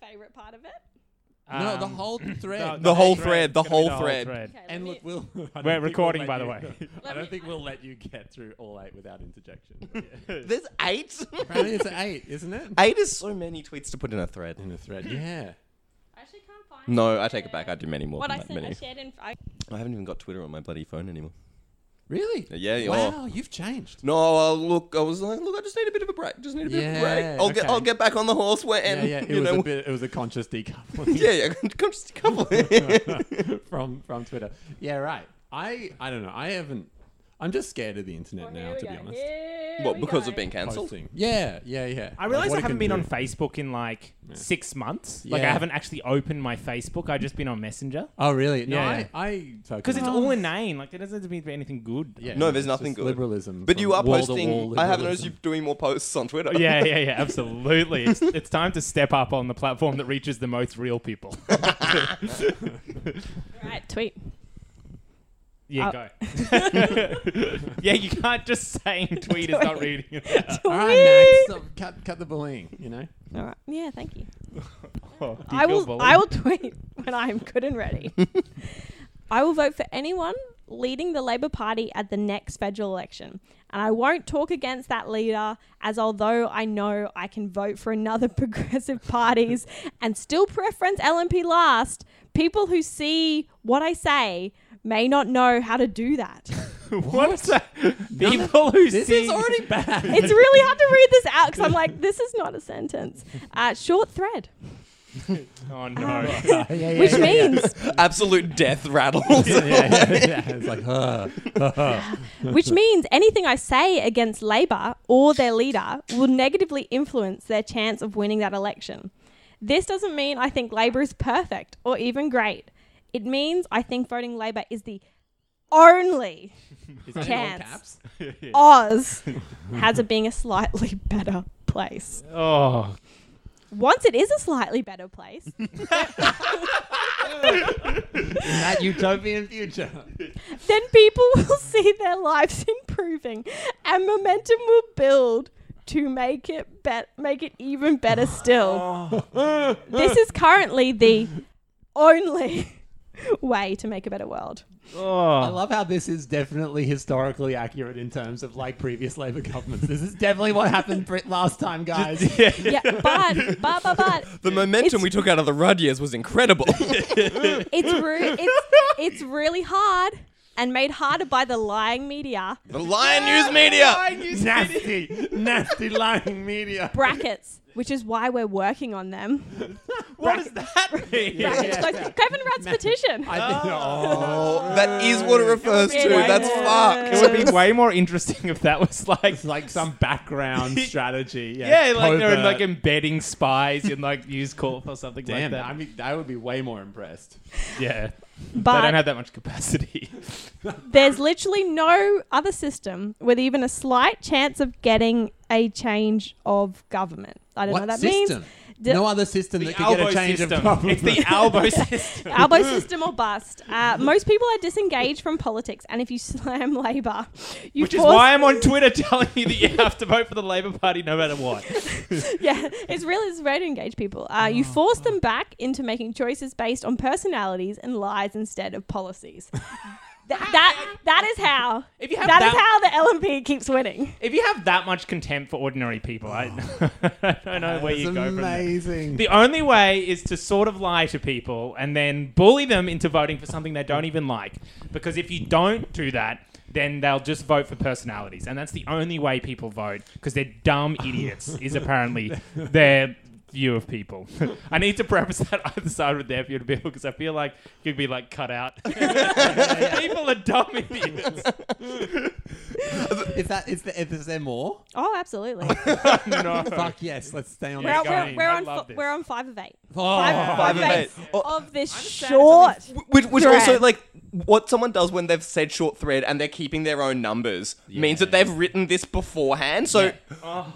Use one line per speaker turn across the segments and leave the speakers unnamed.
my favorite part of it?
no, the
Um,
whole thread.
The whole
thread's
thread, the
gonna be
whole
the
thread.
Okay, let
And
me-
look, we'll. I don't
We're
think we'll
recording,
let
by the
you-
way.
I
Let
don't
me-
think we'll let you get through all eight without interjection. yeah.
There's eight.
Apparently, it's eight, isn't it?
eight is so many tweets to put in a thread.
In a thread, yeah.
I actually can't find
No, I take it back. I do many more
What
than
I
that
sent, I
many.
shared in. I,
I haven't even got Twitter on my bloody phone anymore.
Really?
Yeah, yeah.
Wow, you've changed.
No, uh, look, I was like, look, I just need a bit of a break. Just need a bit of a break.
Yeah,
I'll get,
okay.
I'll get back on the horse when,
yeah, yeah. It
you
was
know,
a bit. It was a conscious decoupling.
yeah, yeah. A couple.
from from Twitter. Yeah, right. I I don't know. I haven't. I'm just scared of the internet
well,
now,
here we
to
go,
be honest.
here
what
we
because
go.
of being cancelled?
Posting. Yeah, yeah, yeah.
I realize
what
I haven't
can
been on
do.
Facebook in like six months. Like I
Yeah.
haven't actually opened my Facebook. I've just been on Messenger
Oh, really? No,
Yeah,
I,
yeah.
I
because it's all inane. Like there doesn't seem to be anything good.
Yeah,
No, there's
it's
nothing
just
good.
Liberalism.
But you are
wall-to-wall
posting. I haven't noticed you
liberalism.
doing more posts on Twitter.
yeah, yeah, yeah, absolutely. It's, it's time to step up on the platform that reaches the most real people.
Right, tweet.
Yeah,
Uh,
go. yeah, you can't just say tweet is not reading it out.
All right, Max. Stop, cut, cut the bullying. You know.
All right. Yeah, thank you.
Oh, do you
I
feel
will.
bullied?
I will tweet when I am good and ready. I will vote for anyone leading the Labor Party at the next federal election, and I won't talk against that leader. As although I know I can vote for another progressive parties and still preference LNP last, people who see what I say may not know how to do that.
What's that? People who
This
see
is already bad.
it's really hard to read this out because I'm like, this is not a sentence. Uh, short thread,
Oh no!
Yeah, yeah,
which
yeah, yeah.
means
Absolute death rattles.
yeah, yeah, yeah. It's like, uh,
which means anything I say against Labor or their leader will negatively influence their chance of winning that election. This doesn't mean I think Labor is perfect or even great. It means I think voting Labor is the only
is that in all
Chance.
caps?
Oz has it being a slightly better place.
Oh,
Once it is a slightly better place,
In that utopian future.
then people will see their lives improving and momentum will build to make it bet make it even better still. this is currently the only way to make a better world. Oh.
I
oh.
love how this is definitely historically accurate in terms of like previous Labor governments. This is definitely what happened pre- last time, guys.
Yeah, but but but but
the momentum
It's-
we took out of the Rudd years was incredible.
it's re- it's it's really hard and made harder by the lying media.
the lying News Media.
nasty, nasty lying media.
Brackets, which is why we're working on them.
What does that mean?
Brackets close. Kevin Rudd's petition.
I think, oh,
Oh, that is what it refers to.
Yeah.
That's
It would be way more interesting if that was like.
like some background strategy. Yeah,
Yeah, like they're
covert.
like embedding spies in like News Corp or something
Damn,
like that.
I mean, I would be way more impressed.
yeah, they
But
don't have that much capacity.
there's literally no other system with even a slight chance of getting a change of government. I don't know
What
what that
system?
means. D-
no other system
The
that could get a change
system.
of government.
It's the elbow system.
Elbow system or bust. Uh, most people are disengaged from politics, and if you slam Labor, you
Which is why I'm on Twitter telling you that you have to vote for the Labor Party no matter what.
yeah, it's really it's way to engage people. Uh, you force them back into making choices based on personalities and lies instead of policies. Th- that that is how.
If you have
That is how the LNP keeps winning.
If you have that much contempt for ordinary people, I, oh. I don't know where you
That's
go from there.
amazing.
The only way is to sort of lie to people and then bully them into voting for something they don't even like. Because if you don't do that, then they'll just vote for personalities. And that's the only way people vote because they're dumb idiots, is apparently their view of people. I need to preface that either side with their view of people because I feel like you'd be like cut out. people are dumb idiots.
Is that is, the, is there more?
Oh, absolutely.
no.
Fuck yes, let's stay on
we're,
Yeah,
that.
we're,
on.
we're
I
on
love
f-
this.
we're on five of eight.
Oh.
Five,
Five of eight. Oh,
of this short.
Which, which
Thread.
also like what someone does when they've said short thread and they're keeping their own numbers means that they've written this beforehand. So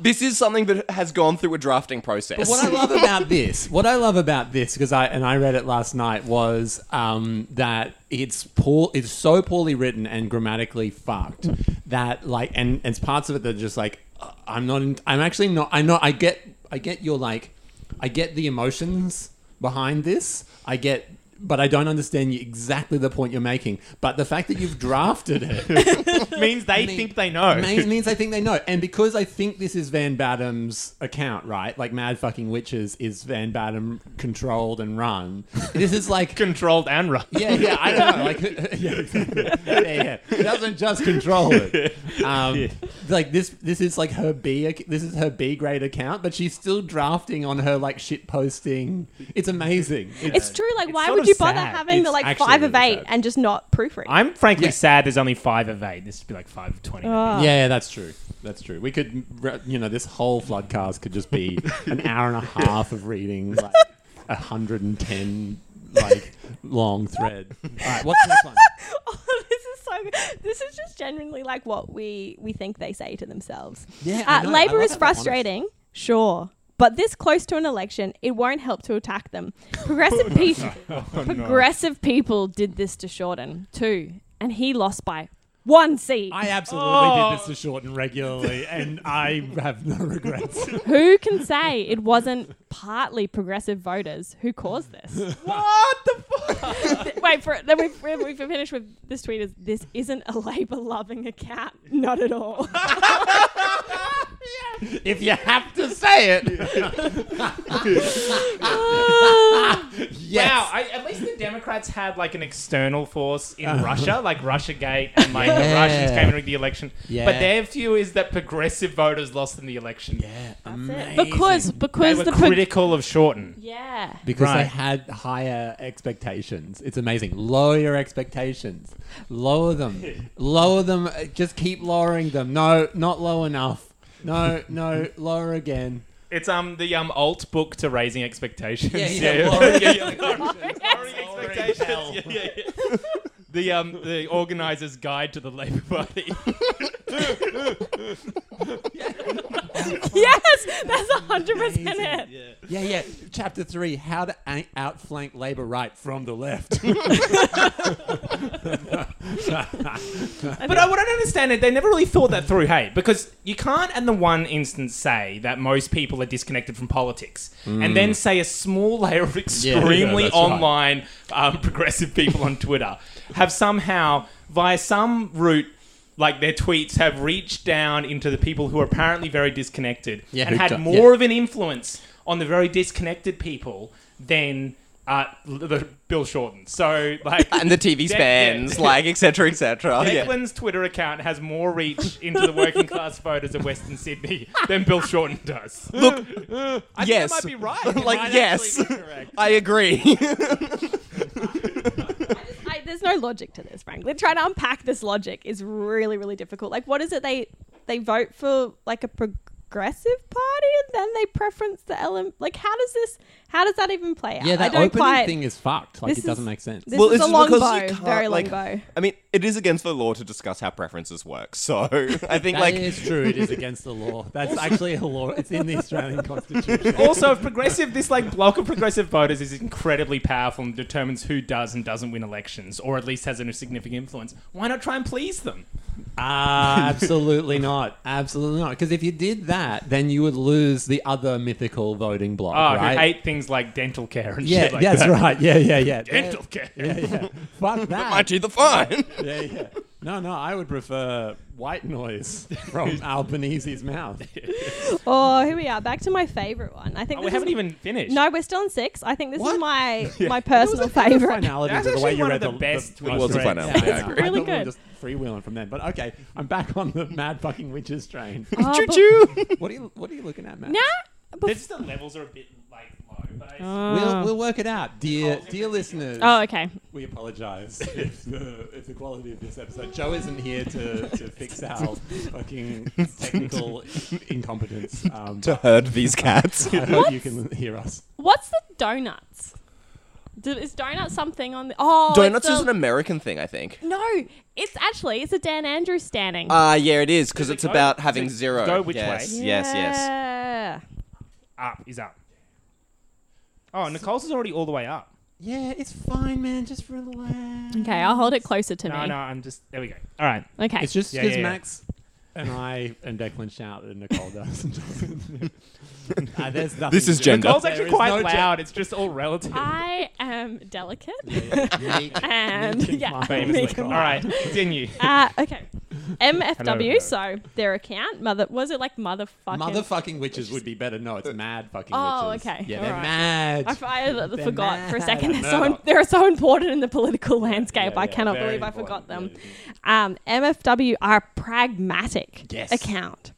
this is something that has gone through a drafting process.
But what I love about this, what I love about this, because I and I read it last night, was um, that it's poor, it's so poorly written and grammatically fucked that like, and and it's parts of it that are just like, uh, I'm not, in, I'm actually not, I know, I get, I get your like I get the emotions behind this. I get, but I don't understand exactly the point you're making. But the fact that you've drafted it
means they
mean-
think they know.
mean- means I think they know. And because I think this is Van Badham's account, right? Like Mad Fucking Witches is Van Badham controlled and run. This is like
Controlled and run.
yeah, yeah, I don't know. Like, yeah, exactly. yeah, yeah. It doesn't just control it. Um, Like this, this is like her B. ac- This is her B grade account, but she's still drafting on her like shit posting. It's amazing.
It's true. Like,
It's
why
sort
would
of
you bother
sad.
having the
It's
like
actually
five of
really
eight
sad.
and just not proofread?
I'm frankly
Yeah.
sad there's only five of eight. This should be like five twenty. of 20.
Oh.
yeah, that's true. That's true. We could, you know, this whole floodcast could just be an hour and a half of reading like a hundred and ten like long thread. All right, what's the next one?
Oh, this is so. good. This is just genuinely like what we we think they say to themselves.
Yeah, I
Uh,
know. I
Labor is
how honest.
frustrating, sure, but this close to an election, it won't help to attack them. Progressive people, progressive people did this to Shorten too, and he lost by one seat.
I absolutely
Oh.
did this oh. to shorten regularly, and I have no regrets.
who can say it wasn't partly progressive voters who caused this?
What the fuck?
Wait for it. Then we we finish with this tweet. Is this isn't a Labor loving account? Not at all.
if you have to say it. yes.
Wow, I, at least the Democrats had like an external force in Russia, like Russiagate, and like the
Yeah.
Russians came and rigged the election.
Yeah.
But their view is that progressive voters lost in the election.
Yeah,
because
They
because
were
the pro-
critical of Shorten.
yeah.
because they had higher expectations. It's amazing. Lower your expectations. Lower them. Lower them. Uh, Just keep lowering them. No, not low enough. No, no, lower again.
It's um the um alt book to raising expectations.
Yeah, yeah, lowering
Lowering expectations. Yeah, yeah, yeah. The um the organizer's guide to the Labour Party.
Yes, that's hundred percent it.
Yeah, yeah. Chapter three: How to a- outflank Labor right from the left.
But I, what I don't understand is they never really thought that through, hey, because you can't, in the one instance, say that most people are disconnected from politics, and then say a small layer of extremely
that's right.
online um, progressive people on Twitter have somehow, via some route, like their tweets have reached down into the people who are apparently very disconnected
Yeah,
and had
do-
more
yeah.
of an influence on the very disconnected people than uh, the Bill Shorten. So, like,
and the TV
Yeah,
spans,
yeah.
like etc. etc. Yeah.
Declan's Twitter account has more reach into the working class voters of Western Sydney than Bill Shorten does.
Look,
I
yes.
might be right. It
like yes. I agree.
There's no logic to this, frankly. Trying to unpack this logic is really, really difficult. Like, what is it they they vote for? Like a progressive party, and then they preference the element. Like, how does this? How does that even play out?
yeah,
I
that
don't
opening
quite.
thing is fucked. Like
This
it doesn't
is-
make sense.
This
Well,
is a long bow, very long
like-
bow.
I mean, it is against the law to discuss how preferences work. So I think
That
like
is true. It is against the law. That's actually a law. It's in the Australian Constitution.
also, if progressive, this like block of progressive voters is incredibly powerful and determines who does and doesn't win elections, or at least has a significant influence. Why not try and please them?
Ah, absolutely not. Absolutely not. Because if you did that, then you would lose the other mythical voting block,
Oh,
right?
who hate things like dental care and
yeah,
shit like
that's
that.
right. Yeah, yeah, yeah.
Dental care.
Yeah, yeah. Fuck that.
my teeth are fine.
yeah, yeah. No, no, I would prefer white noise from Albanese's mouth.
Oh, here we are. Back to my favorite one. I think
Oh,
this
we haven't
is,
even finished.
No, we're still on six. I think this
What?
is my
Yeah.
my personal favorite.
Finality
That's
of the way
actually
you
one
read
of the best
the,
tweets
Was a
threads.
finality,
Yeah,
I
know.
agree.
Really
thought we were
good.
just freewheeling from then, but okay, I'm back on the mad fucking witches train.
Oh,
Choo
but-
choo.
what are you What are you looking at, Matt?
Nah.
They're just the levels are a bit like low, but I.
Oh.
We'll, we'll work it out, dear dear listeners.
Oh, okay.
We apologise if the if the quality of this episode. Joe isn't here to, to fix our fucking technical incompetence. Um,
to herd these cats.
I hope you can hear us.
What's the donuts? Do, is donuts something on the? Oh, it's
Donuts
the-
is an American thing, I think.
No, it's actually it's a Dan Andrews standing.
Ah, yeah, it is because
Does it
it's
go-
about
does
having
it
zero.
go which
yes,
way?
yes, yes.
Yeah.
Up is up. Oh, Nicole's is already all the way up.
Yeah, it's fine, man. Just relax.
Okay, I'll hold it closer to
No,
me.
no, no, I'm just. There we go. All right.
Okay.
It's just
Yeah,
because
yeah, yeah.
Max and I and Declan shout and Nicole doesn't. uh, there's nothing
This is
to-
gender.
Nicole's
There
actually
is
quite
no gen-
loud. It's just all relative.
I am delicate.
Me-
and
me
yeah,
combined.
Famously.
me
All
combined.
continue.
Uh, okay. MFW, so their account, mother was it like motherfucking?
Motherfucking witches would be better. No, it's mad fucking
Oh,
witches.
okay.
Yeah, they're
Alright.
mad.
I, I
They're
forgot for a second. They're so,
Murdoch.
they're so important in the political landscape.
Yeah,
I
yeah,
cannot
very
believe I forgot
important.
them.
Yeah,
Um, MFW are a pragmatic
Yes.
account.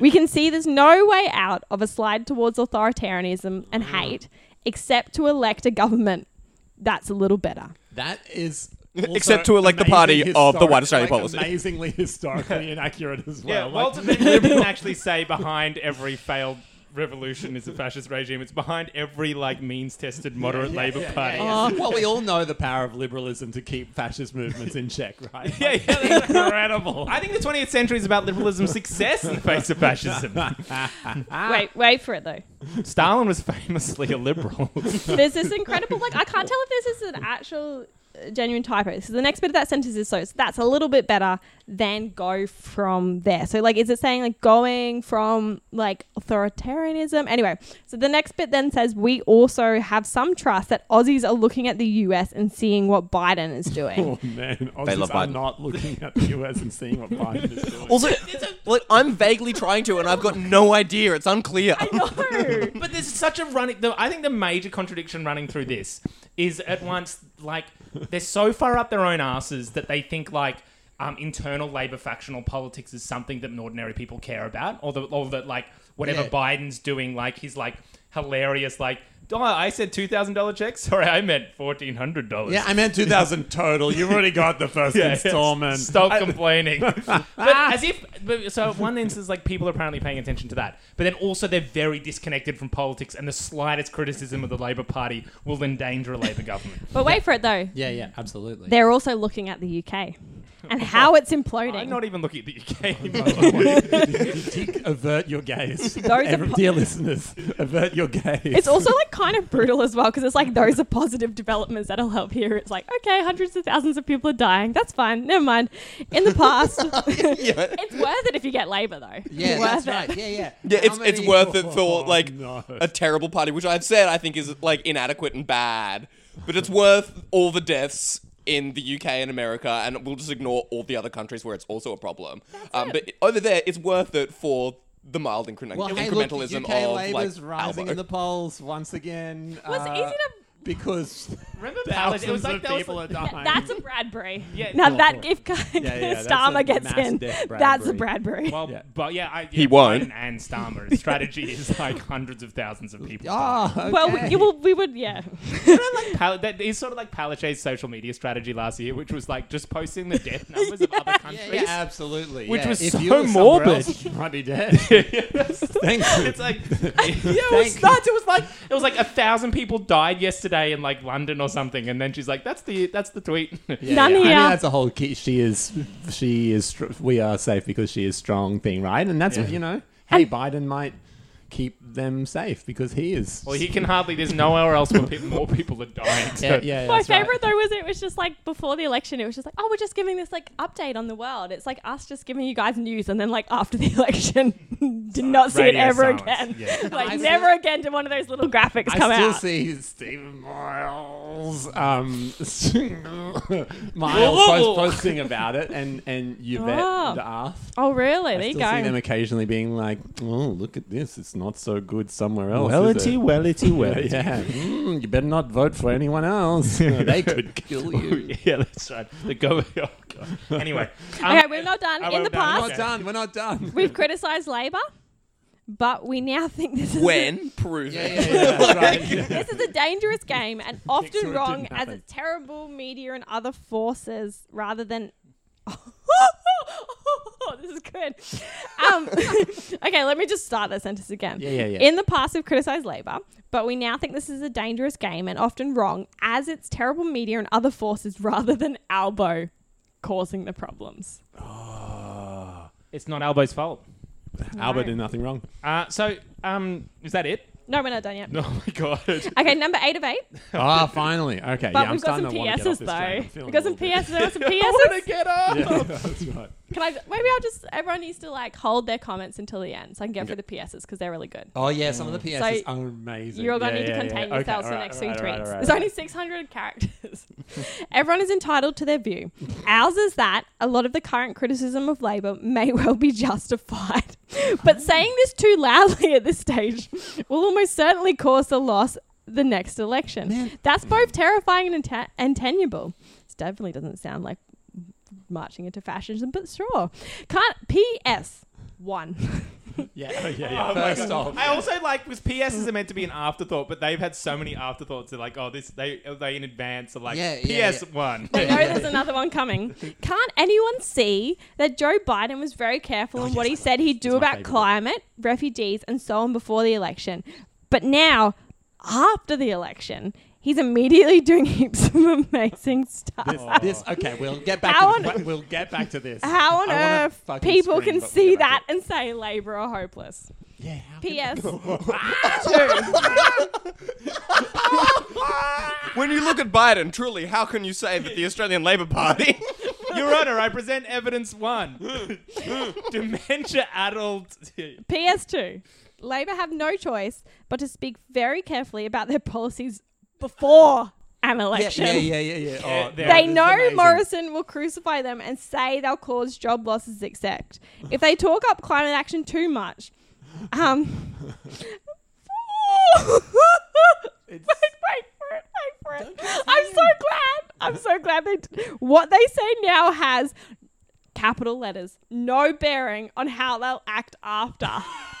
We can see there's no way out of a slide towards authoritarianism and hate except to elect a government that's a little better.
That is.
Except to elect the
amazing
party of the White Australia
like,
policy.
Amazingly historically inaccurate as well.
Yeah,
Like-
Walter Benjamin didn't actually say behind every failed revolution is a fascist regime. It's behind every like means-tested moderate Labour Party.
Yeah, yeah. Well, we all know the power of liberalism to keep fascist movements in check, right?
Yeah, yeah, that's incredible. I think the 20th century is about liberalism's success in the face of fascism.
Wait, wait for it though.
Stalin was famously a liberal.
There's this incredible, like, I can't tell if this is an actual uh, genuine typo. So the next bit of that sentence is so, so that's a little bit better, than go from there. So, like, is it saying, like, going from, like, authoritarianism? Anyway, so the next bit then says, we also have some trust that Aussies are looking at the US and seeing what Biden is doing.
Oh man,
They
Aussies
love
are
Biden.
not looking at the US and seeing what Biden is doing.
Also, like I'm vaguely trying to, and I've got no idea. It's unclear.
no.
But there's such a running. The, I think the major contradiction running through this is at once like they're so far up their own asses that they think like um, internal Labor factional politics is something that ordinary people care about, or the, or that like whatever
Yeah.
Biden's doing, like he's like hilarious, like. Oh, I said two thousand dollar checks. Sorry, I meant fourteen hundred dollars.
Yeah, I meant 2000 total. You've already got the first
Yeah,
installment.
Stop complaining. but as if, but, so one instance, like people are apparently paying attention to that, but then also they're very disconnected from politics, and the slightest criticism of the Labor Party will endanger a Labor government.
But wait for it though.
Yeah, yeah, absolutely.
They're also looking at the UK and how it's imploding.
I'm not even looking at the UK anymore.
avert your gaze.
Those
Every,
po-
dear listeners, avert your gaze.
It's also like kind of brutal as well because it's like those are positive developments that'll help here. It's like okay, hundreds of thousands of people are dying. That's fine. Never mind. In the past,
yeah.
it's worth it if you get Labour though.
yeah,
worth
that's
it.
right. Yeah, yeah.
Yeah, it's
How
it's worth it for
Oh,
like
no.
a terrible party, which I've said I think is like inadequate and bad. But it's worth all the deaths in the UK and America, and we'll just ignore all the other countries where it's also a problem. Um, but over there, it's worth it for the mild incre-
Well, hey, look,
incrementalism
UK
of
Labour's
like
rising
Albo.
in the polls once again.
Was
uh,
it easy to?
because
Remember Palace? It was like
of
there was
people
like-
are.
That's a Bradbury.
Yeah.
Now that if
yeah, that's
Starmer gets in, that's a
Bradbury.
Bradbury.
Well,
Yeah.
but yeah, I, yeah,
He won't.
Biden and Starmer's strategy is like hundreds of thousands of people.
Ah, okay.
Well, we, well, we would, yeah.
Pal- that is sort of like Palaszczuk's social media strategy last year, which was like just posting the death numbers of other countries.
yeah, absolutely.
Which
yeah.
was
if
so
you were somewhere
morbid.
else, you might be dead. Thank you.
It's like yeah, it was nuts. It was like it was like a thousand people died yesterday in like London or something, and then she's like, "That's the that's the tweet."
Yeah,
None
yeah. I mean, that's a whole key. She is, she is. We are safe because she is strong thing, right? And that's you know, hey, Biden might keep them safe because he is.
well, he can hardly. There's nowhere else where people, more people are dying. So.
Yeah, yeah.
My
that's right.
favorite though was it was just like before the election, it was just like, oh, we're just giving this like update on the world. It's like us just giving you guys news, and then like after the election, did not see it
Radio
ever
silence.
again.
Yeah.
like
I
never
still-
again did one of those little graphics
I
come
still
out.
see Steven Miles, um, Miles post- posting about it, and and Yvette
Oh.
D'Ath.
oh really?
I
There you go.
still see them
go.
occasionally being like, "Oh, look at this! It's not so good somewhere else." is
Wellity, wellity, wellity.
Yeah, Mm, you better not vote for anyone else. they could kill you.
yeah, that's right. The go. Oh, God. Anyway, um,
Okay, we're not done.
Oh,
In
we're
the
done.
We're not done. We're not done.
we've criticised Labor, but we now think this is
when prove
Yeah,
it.
yeah, yeah, that's
this is a dangerous game and often
sure it
wrong
didn't
as
happen.
it's terrible media and other forces rather than this is good. Um, okay, let me just start that sentence again.
Yeah, yeah, yeah.
In the past, we've criticised Labor, but we now think this is a dangerous game and often wrong as it's terrible media and other forces rather than Albo causing the problems.
it's not Albo's fault.
Albert did nothing wrong.
Uh, so, um, is that it?
No, we're not done yet.
Oh my god.
Okay, number eight of eight.
Ah, finally. Okay,
But
yeah, I'm
we've got
starting
some
to wanna get off
PSs
this
though. We've got some
little bit-
PSs. There were some
I want to get up.
Yeah, that's right.
Can I? Maybe I'll just. Everyone needs to like hold their comments until the end, so I can get through the PSs because they're really good.
Oh yeah, some of the mm. PSs
So,
are amazing.
You're all going to
Yeah,
need to contain
yeah.
yourselves
Okay,
for the
alright,
next
alright,
tweets.
alright, alright,
There's only 600 characters. Everyone is entitled to their view. Ours is that a lot of the current criticism of Labor may well be justified. but saying this too loudly at this stage will almost certainly cause the loss the next election.
Man.
That's both terrifying and, atten- and tenable. This definitely doesn't sound like marching into fascism, but sure. Can't P.S. One.
Yeah, oh, yeah, yeah.
Oh
First off,
I also like was PS is meant to be an afterthought, but they've had so many afterthoughts. They're like, oh, this they oh, they in advance are like
Yeah, yeah,
PS one.
They know there's another one coming. Can't anyone see that Joe Biden was very careful oh, in what he said he'd do
my
about
favourite.
climate, refugees, and so on before the election? But now, after the election, he's immediately doing heaps of amazing stuff.
this, this okay. We'll get back.
How
to
on-
we'll get back to this.
How on earth people
scream,
can see that and say Labour are hopeless?
Yeah. how can-
P.S.
When you look at Biden, truly, how can you say that the Australian Labor Party?
Your Honor, I present evidence one: dementia adult.
PS2. Labor have no choice but to speak very carefully about their policies before an election.
yeah, yeah, yeah, yeah.
Yeah,
Oh,
they're-
They know
amazing.
Morrison will crucify them and say they'll cause job losses, except if they talk up climate action too much. Um, wait, wait for it, wait for it. I'm so glad. I'm so glad they. T- what they say now has capital letters, no bearing on how they'll act after.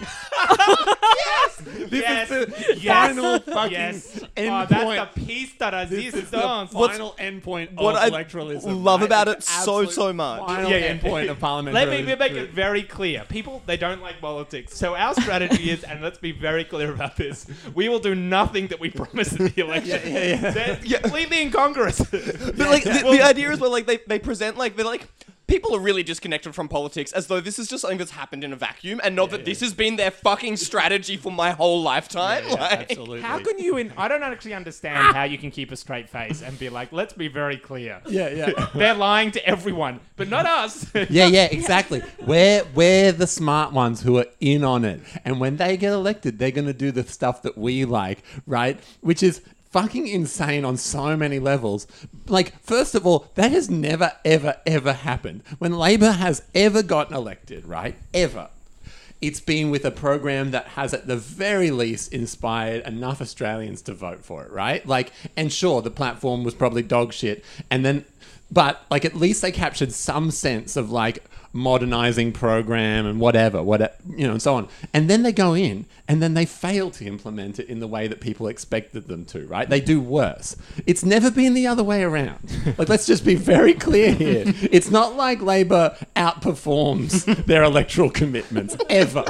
yes!
This
Yes,
is the
yes,
final fucking
yes.
end
oh, that's
point.
the piece that
This is the
resistance.
final endpoint
what
of
I
electoralism.
love
right?
about
The
it so, so much.
Final
Yeah, yeah.
endpoint of parliament.
Let me make it very clear. People, they don't like politics. So our strategy is, and let's be very clear about this, we will do nothing that we promise in the election.
Yeah, yeah, yeah.
They're
Yeah.
completely incongruous.
But like the, the idea is well, like they, they present like they're like people are really disconnected from politics as though this is just something that's happened in a vacuum and not that this has been their fucking strategy for my whole lifetime.
Yeah,
like,
absolutely.
How can you? In, I don't actually understand how you can keep a straight face and be like, let's be very clear.
Yeah, yeah.
They're lying to everyone, but not us.
Yeah, yeah, exactly. We're we're the smart ones who are in on it, and when they get elected, they're gonna do the stuff that we like, right? Which is fucking insane on so many levels. Like, first of all, that has never, ever, ever happened. When Labor has ever gotten elected, right? Ever. It's been with a program that has, at the very least, inspired enough Australians to vote for it, right? Like, and sure, the platform was probably dog shit, and then, but like, at least they captured some sense of like modernizing program and whatever, what you know, and so on. And then they go in, and then they fail to implement it in the way that people expected them to, right? They do worse. It's never been the other way around. Like, let's just be very clear here. It's not like Labor outperforms their electoral commitments ever,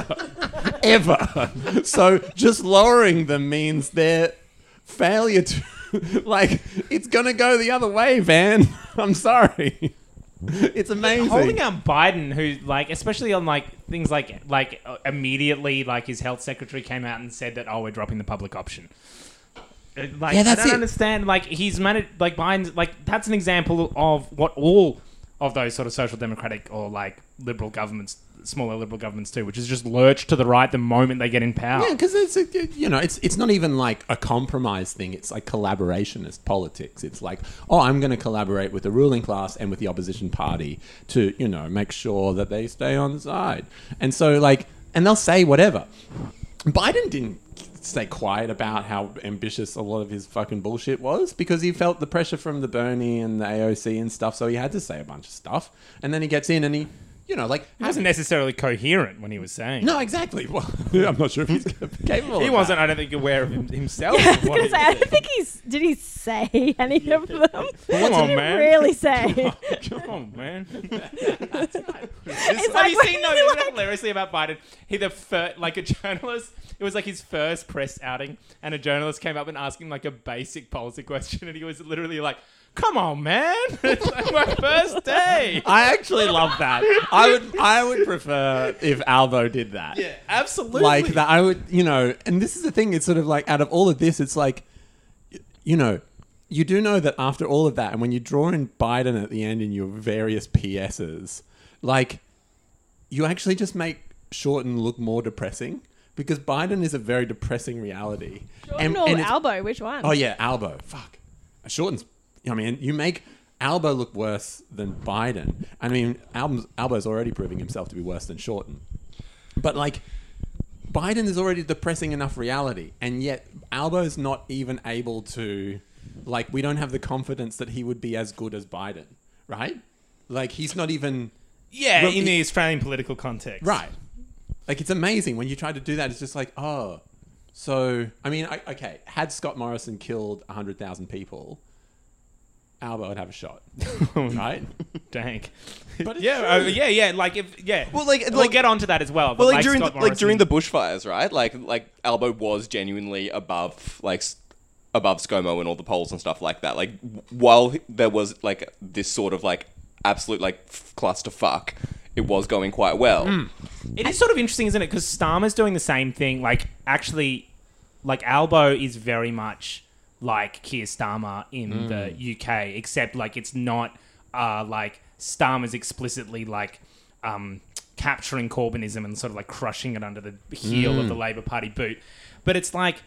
ever. So just lowering them means their failure to, like, it's gonna go the other way, Van. I'm sorry. It's amazing.
Holding out Biden, who like, especially on like things like like uh, immediately, like his health secretary came out and said that oh, we're dropping the public option. Uh, Like,
Yeah, that's
I don't
it.
understand. Like, he's managed. Like, Biden's like that's an example of what all of those sort of social democratic or like liberal governments, smaller liberal governments too, which is just lurch to the right the moment they get in power.
Yeah, because it's a- you know it's it's not even like a compromise thing. It's like collaborationist politics. It's like oh, I'm going to collaborate with the ruling class and with the opposition party to you know make sure that they stay on side. And so like, and they'll say whatever. Biden didn't stay quiet about how ambitious a lot of his fucking bullshit was because he felt the pressure from the Bernie and the AOC and stuff. So he had to say a bunch of stuff. And then he gets in and he, you know, like
He wasn't necessarily coherent when he was saying.
no, exactly. Well, I'm not sure if he's capable.
he
of
wasn't.
that.
I don't think aware of him, himself.
I
of
was
what
gonna
he
say, I don't think he's. Did he say any of them? what
Come on,
did he
man.
really say?
Come on, man.
It's
Have
like
you
when
seen no,
you
you
like-
hilariously about Biden? He the fir- like a journalist. It was like his first press outing, and a journalist came up and asked him like a basic policy question, and he was literally like, "Come on, man! It's like my first day."
I actually love that. I would I would prefer if Albo did that.
Yeah, absolutely.
Like that I would, you know, and this is the thing, it's sort of like out of all of this, it's like y- you know, you do know that after all of that, and when you draw in Biden at the end in your various PSs, like you actually just make Shorten look more depressing because Biden is a very depressing reality.
Jordan or
it's-
Albo? Which one?
Oh yeah, Albo. Fuck. Shorten's. I mean, you make Albo look worse than Biden. I mean, Albo's, Albo's already proving himself to be worse than Shorten. But like, Biden is already depressing enough reality, and yet Albo's not even able to. Like, we don't have the confidence that he would be as good as Biden, right? Like, he's not even.
Yeah, in the Australian political context.
Right. Like it's amazing when you try to do that. It's just like, oh, so I mean, I, okay, had Scott Morrison killed hundred thousand people, Albo would have a shot, right?
Dang.
But it's
yeah,
true.
uh, yeah, yeah. Like if yeah.
Well, like-
we'll
like-
get onto that as well. but
Well, like, during
Scott
the, like during
Morrison-
the bushfires, right? Like like Albo was genuinely above like s- above ScoMo and all the polls and stuff like that. Like w- while there was like this sort of like absolute like f- clusterfuck, it was going quite well.
Hmm. It is sort of interesting, isn't it? Because Starmer's doing the same thing. Like, actually, like Albo is very much like Keir Starmer in the UK, except like it's not uh, like Starmer's explicitly like um, capturing Corbynism and sort of like crushing it under the heel of the Labor Party boot. But it's like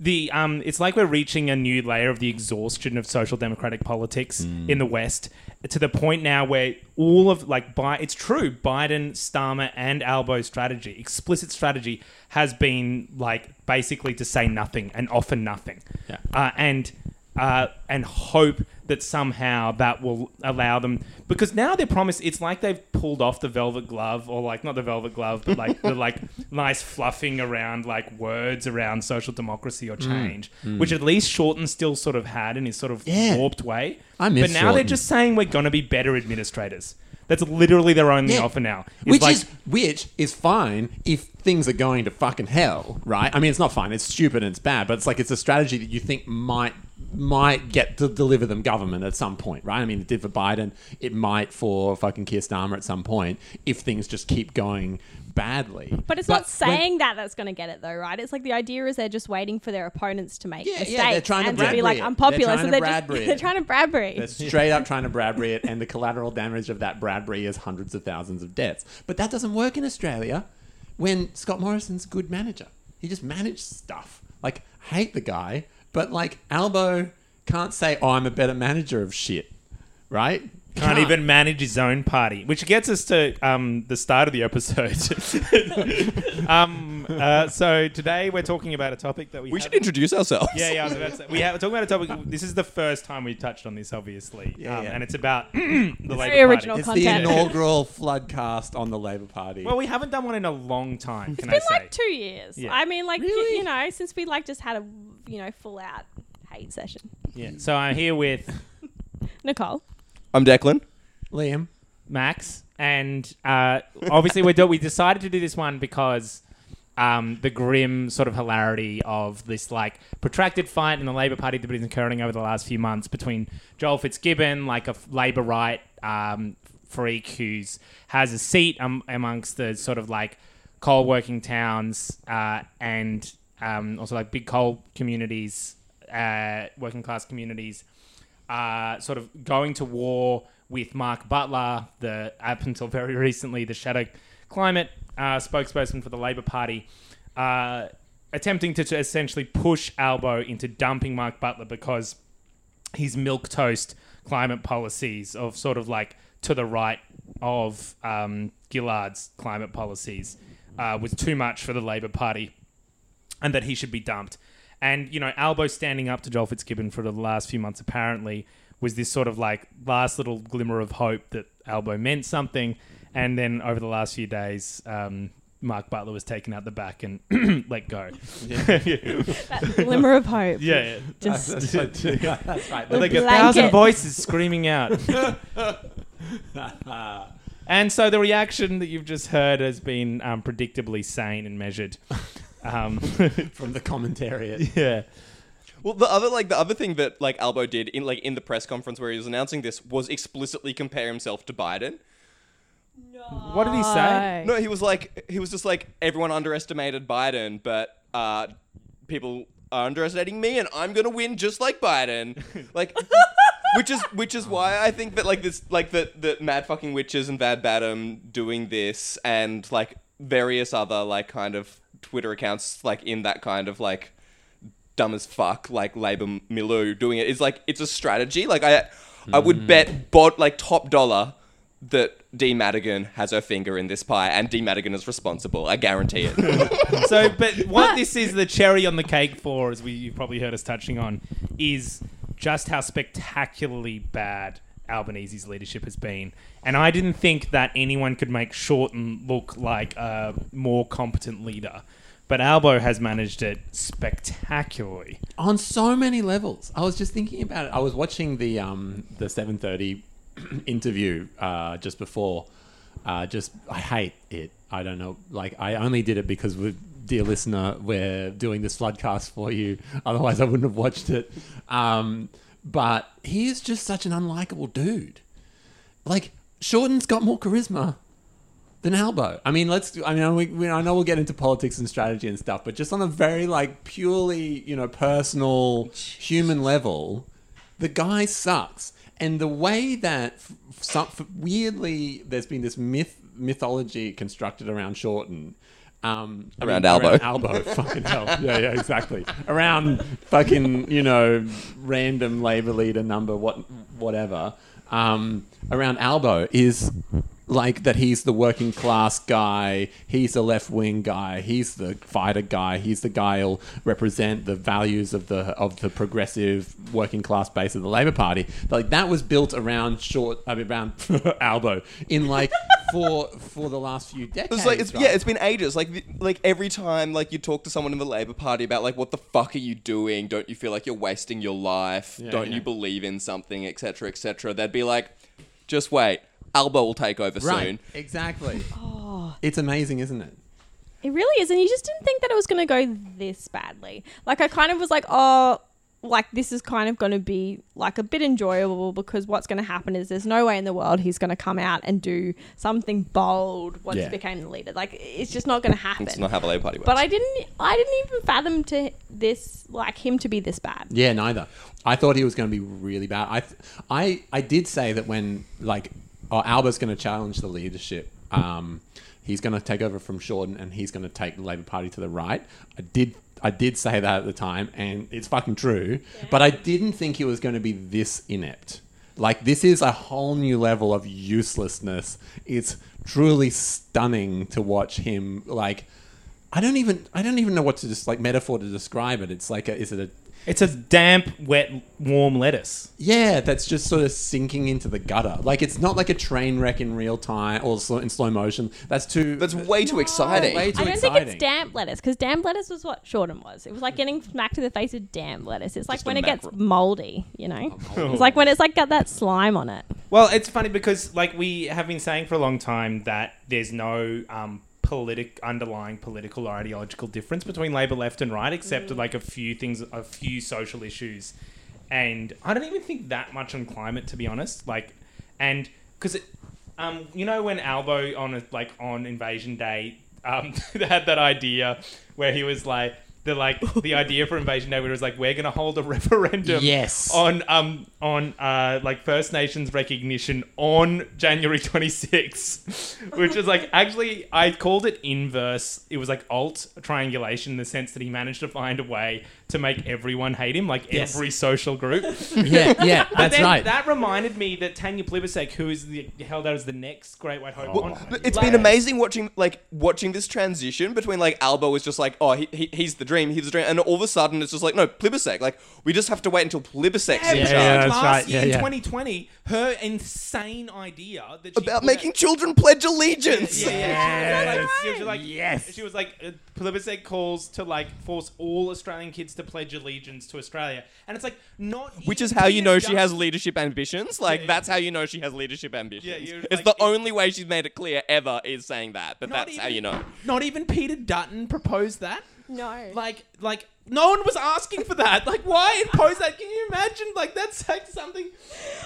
the um, it's like we're reaching a new layer of the exhaustion of social democratic politics in the West to the point now where all of like by it's true Biden, Starmer, and Albo's strategy, explicit strategy, has been like basically to say nothing and offer nothing,
Yeah.
uh, and uh, and hope that somehow that will allow them because now they're promised it's like they've pulled off the velvet glove or like not the velvet glove but like the like nice fluffing around like words around social democracy
Mm.
or change which at least Shorten still sort of had in his sort of
Yeah.
warped way
I miss
but now they're just saying we're going to be better administrators that's literally their only
Yeah.
offer now It's
Which
like,
is which is fine if things are going to fucking hell, right? I mean, it's not fine. It's stupid and it's bad, but it's like it's a strategy that you think might might get to deliver them government at some point, right? I mean, it did for Biden. It might for fucking Keir Starmer at some point if things just keep going badly.
But it's not
when-
saying that that's going to get it though, right? It's like the idea is they're just waiting for their opponents to make
Yeah, yeah,
mistakes
they're trying to
and to be
Bradbury
like unpopular.
They're
so they're just they're trying to Bradbury.
They're straight up trying to Bradbury it, and the collateral damage of that Bradbury is hundreds of thousands of deaths. But that doesn't work in Australia when Scott Morrison's a good manager. He just managed stuff. Like, hate the guy, but like, Albo can't say, oh, I'm a better manager of shit, right?
Can't even manage his own party, which gets us to um, the start of the episode. um, uh, so today we're talking about a topic that we
We
haven't-
should introduce ourselves.
Yeah, yeah. I was about to say, we have, we're talking about a topic. This is the first time we've touched on this, obviously,
Yeah,
um,
yeah.
and it's about the Labour
Very
Party.
original
It's
content.
the inaugural floodcast on the Labour Party.
Well, we haven't done one in a long time. Can I
been
say?
like two years.
Yeah.
I mean, like y-
Really?
you know, since we like just had a you know full out hate session.
yeah. So I'm here with
Nicole,
I'm Declan.
Liam,
Max, and uh, obviously we do, we decided to do this one because um, the grim sort of hilarity of this like protracted fight in the Labor Party that has been occurring over the last few months between Joel Fitzgibbon, like a f- Labor right um, freak who's has a seat um, amongst the sort of like coal working towns uh, and um, also like big coal communities, uh, working class communities uh, sort of going to war with Mark Butler, the up until very recently the shadow climate uh, spokesperson for the Labor Party, uh, attempting to, to essentially push Albo into dumping Mark Butler because his milk toast climate policies of sort of like to the right of um, Gillard's climate policies uh, was too much for the Labor Party and that he should be dumped. And you know, Albo standing up to Joel Fitzgibbon for the last few months apparently was this sort of like last little glimmer of hope that Albo meant something. And then over the last few days, um, Mark Butler was taken out the back and let go. yeah,
that glimmer of hope.
yeah.
Just
that's right. That's right.
The
like a
blanket.
thousand voices screaming out. and so the reaction that you've just heard has been um, predictably sane and measured. Um,
From the commentariat.
yeah.
Well, the other like the other thing that like Albo did in like in the press conference where he was announcing this was explicitly compare himself to Biden. No.
What did he say?
No, he was like he was just like everyone underestimated Biden, but uh, people are underestimating me, and I'm gonna win just like Biden. like which is which is why I think that like this like that that mad fucking witches and Van Badham doing this and like various other like kind of Twitter accounts like in that kind of like dumb as fuck like Labour milieu doing it is like it's a strategy. Like I I would hmm. bet bot like top dollar that Dee Madigan has her finger in this pie and Dee Madigan is responsible. I guarantee it.
so, but what this is the cherry on the cake for, as we you've probably heard us touching on, is just how spectacularly bad Albanese's leadership has been. And I didn't think that anyone could make Shorten look like a more competent leader. But Albo has managed it spectacularly.
on so many levels. I was just thinking about it. I was watching the um the seven thirty interview uh, just before. Uh, just I hate it. I don't know. Like I only did it because we, dear listener, we're doing this floodcast for you. Otherwise, I wouldn't have watched it. Um, but he is just such an unlikable dude. Like Shorten's got more charisma than Albo. I mean, let's. I mean, we, we, I know we'll get into politics and strategy and stuff, but just on a very like purely, you know, personal, human level, the guy sucks. And the way that some, weirdly there's been this myth mythology constructed around Shorten. Um, I
Around Albo.
Albo, fucking hell. Yeah, yeah, exactly. Around fucking, you know, random labor leader number, what, whatever. Um, around Albo is like that he's the working class guy, he's the left wing guy, he's the fighter guy, he's the guy who'll represent the values of the of the progressive working class base of the Labour Party. Like that was built around short, I mean, around Albo in like for for the last few decades.
It's like it's
right?
yeah, it's been ages. Like the- like every time like you talk to someone in the Labour Party about like what the fuck are you doing? Don't you feel like you're wasting your life?
Yeah,
Don't
yeah.
you believe in something, etc., etc. They'd be like, just wait, Albo will take over
right,
soon.
exactly.
Oh.
It's amazing, isn't it?
It really is, and you just didn't think that it was going to go this badly. Like I kind of was like, oh, like this is kind of going to be like a bit enjoyable because what's going to happen is there's no way in the world he's going to come out and do something bold once
Yeah.
he became the leader. Like it's just not going to happen.
It's not how the Labour Party works.
but I didn't, I didn't even fathom to this like him to be this bad.
Yeah, neither. I thought he was going to be really bad. I, th- I, I did say that when like, oh, Albo's going to challenge the leadership. Um, he's going to take over from Shorten, and he's going to take the Labor Party to the right. I did, I did say that at the time, and it's fucking true. But I didn't think he was going to be this inept. Like this is a whole new level of uselessness. It's truly stunning to watch him. Like, I don't even, I don't even know what to just like metaphor to describe it. It's like, a, is it a
It's a damp, wet, warm lettuce.
yeah, that's just sort of sinking into the gutter. Like it's not like a train wreck in real time or slow, in slow motion. That's too.
That's way too exciting.
way too
I don't think
exciting.
it's damp lettuce because damp lettuce was what Shorten was. It was like getting smacked to the face with damp lettuce. It's like
Just
when it gets
macro-
moldy, you know. It's like when it's like got that slime on it.
Well, it's funny because like we have been saying for a long time that there's no um, politic underlying political or ideological difference between Labor left and right, except like a few things, a few social issues, and I don't even think that much on climate, to be honest. Like, and because it, um, you know, when Albo on a, like on Invasion Day, um, had that idea where he was like. The like the idea for Invasion Day, where it was like we're gonna hold a referendum
Yes.
on um on uh like First Nations recognition on January 26th, which is like actually I called it inverse. It was like alt triangulation in the sense that he managed to find a way to make everyone hate him, like
Yes.
every social group.
yeah, yeah,
But
that's
then
right.
that reminded me that Tanya Plibersek, who is the held out as the next Great White Hope,
Well,
on-
but it's
like-
been amazing watching like watching this transition between like Albo was just like oh he, he, he's the dream he's the dream and all of a sudden it's just like no Plibersek like we just have to wait until Plibersek's
Yeah,
in
because
yeah,
charge
that's
last
right.
year
Yeah,
in
yeah.
2020, her insane idea that she
about
put
making
out-
children pledge allegiance.
Yeah, yeah.
Yes.
She was like,
Yes.
She was like, uh, Plibersek calls to like force all Australian kids to pledge allegiance to Australia, and it's like not.
Which is how you know she has leadership ambitions. Like
Yeah, yeah.
that's how you know she has leadership ambitions.
Yeah, you're
it's
like-
the only way she's made it clear ever is saying that. But
Not
that's how you know.
Not even Peter Dutton proposed that.
No.
Like, like no one was asking for that. Like, why impose that? Can you imagine? Like, that's like something.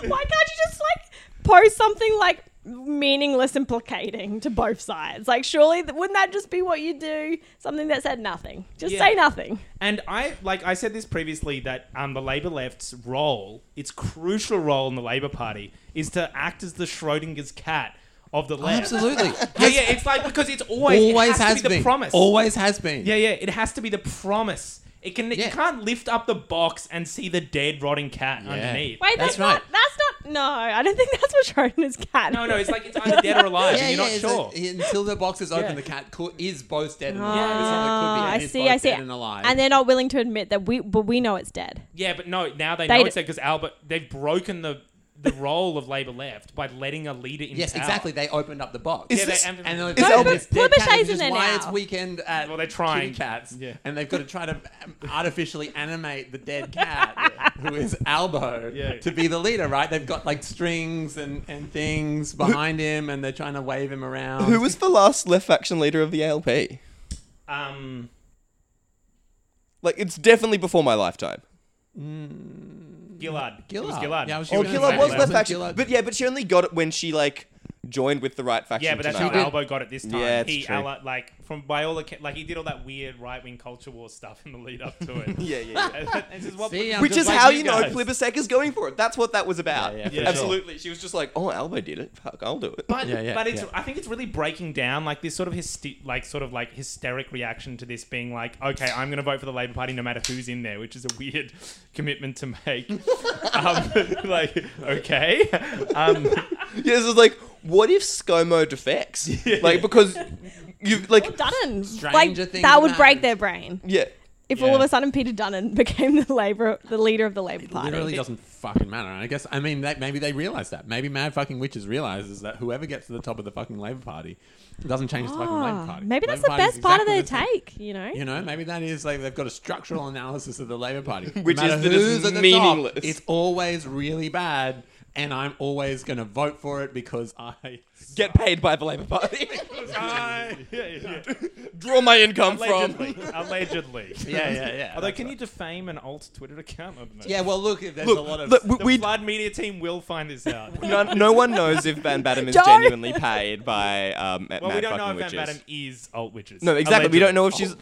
Why can't you just like post something like meaningless implicating to both sides. Like, surely, th- wouldn't that just be what you do? Something that said nothing. Just
Yeah.
say nothing.
And I like I said this previously that um, the Labour left's role, its crucial role in the Labour Party, is to act as the Schrodinger's cat of the left.
Absolutely.
Yeah, yeah. It's like because it's always
Always
it has,
has
to be
been.
the promise.
Always has been.
Yeah, yeah. It has to be the promise. It can you can't lift up the box and see the dead, rotting cat underneath.
Wait, that's,
That's right.
not. That's not. No, I don't think that's what Schrodinger's cat.
No, no. It's like it's either dead or alive.
Yeah,
and you're
yeah,
not sure.
a- until the box is open,
Yeah.
the cat could, is both dead and
Ah,
alive. It's not could be,
I see. I see.
And alive.
And they're not willing to admit that we, but we know it's dead.
Yeah, but no. Now they,
They
know
d-
it's dead because Albert. They've broken the the role of Labour left by letting a leader in
yes,
power.
exactly. They opened up the box.
Is
Yeah,
this-
they,
and
and,
they're like,
Is
"Oh,
Albert-
this dead
Flibbershay's
cat,
in
which is
there
why
now."
it's weekend at
Well, they're trying.
Kitty cats,
Yeah.
and they've got to try to um, artificially animate the dead cat, who is Albo,
Yeah.
to be the leader. Right? They've got like strings and, and things behind him, and they're trying to wave him around.
Who was the last left faction leader of the ALP?
Um,
Like, it's definitely before my lifetime.
Gillard. It was
Gillard.
Gillard.
Yeah, I was
Oh,
She was
Gillard was
Left
left
Faction.
faction,
Gillard-
but yeah, but she only got it when she like joined with the right faction.
Yeah, but that's
to
how. Albo got it this time.
Yeah, it's
he
true.
Ala- like from by all acc- like he did all that weird right wing culture war stuff in the lead up to it.
Yeah, yeah, yeah.
And- and what-
See,
Which is
like
how
you
you know
guys.
Plibersek is going for it. That's what that was about.
Yeah, yeah, for
sure.
Absolutely. She was just like, "Oh, Albo did it. Fuck, I'll do it."
But,
Yeah, yeah,
but it's
yeah.
I think it's really breaking down like this sort of hysti- like sort of like hysteric reaction to this being like okay I'm going to vote for the Labor Party no matter who's in there which is a weird commitment to make um, like okay um,
yeah, this is like, what if ScoMo defects? Like because you've like,
Or Dutton.
Stranger
like
things
that would
have
break
happened.
their brain
yeah.
if all of
Yeah.
a sudden Peter Dutton became the labor, the leader of the Labor Party.
It
Party.
literally doesn't fucking matter. And I guess I mean that maybe they realize that. Maybe Mad fucking Witches realizes that whoever gets to the top of the fucking Labour Party doesn't change the fucking Labour
Ah,
Party.
maybe that's
Labour
the
Party's
best part of their
exactly the same.
take. You know.
You know, maybe that is like they've got a structural analysis of the Labour Party, No
Which is that it's
who's at the
meaningless.
Top, it's always really bad, and I'm always going to vote for it because I
Get paid by the Labour Party.
yeah, yeah, yeah.
Draw my income
allegedly
from.
allegedly
yeah yeah yeah.
although can you defame an alt Twitter account I don't know.
Yeah, well, look, there's
Look,
a lot of
look, we,
the
we
Flood Media team will find this out
no, no one knows if Van Badham is
Don't.
genuinely paid by um,
well
Mad
we don't know
fucking
if Van
witches.
Batten is alt witches
No, exactly. We don't know if she's.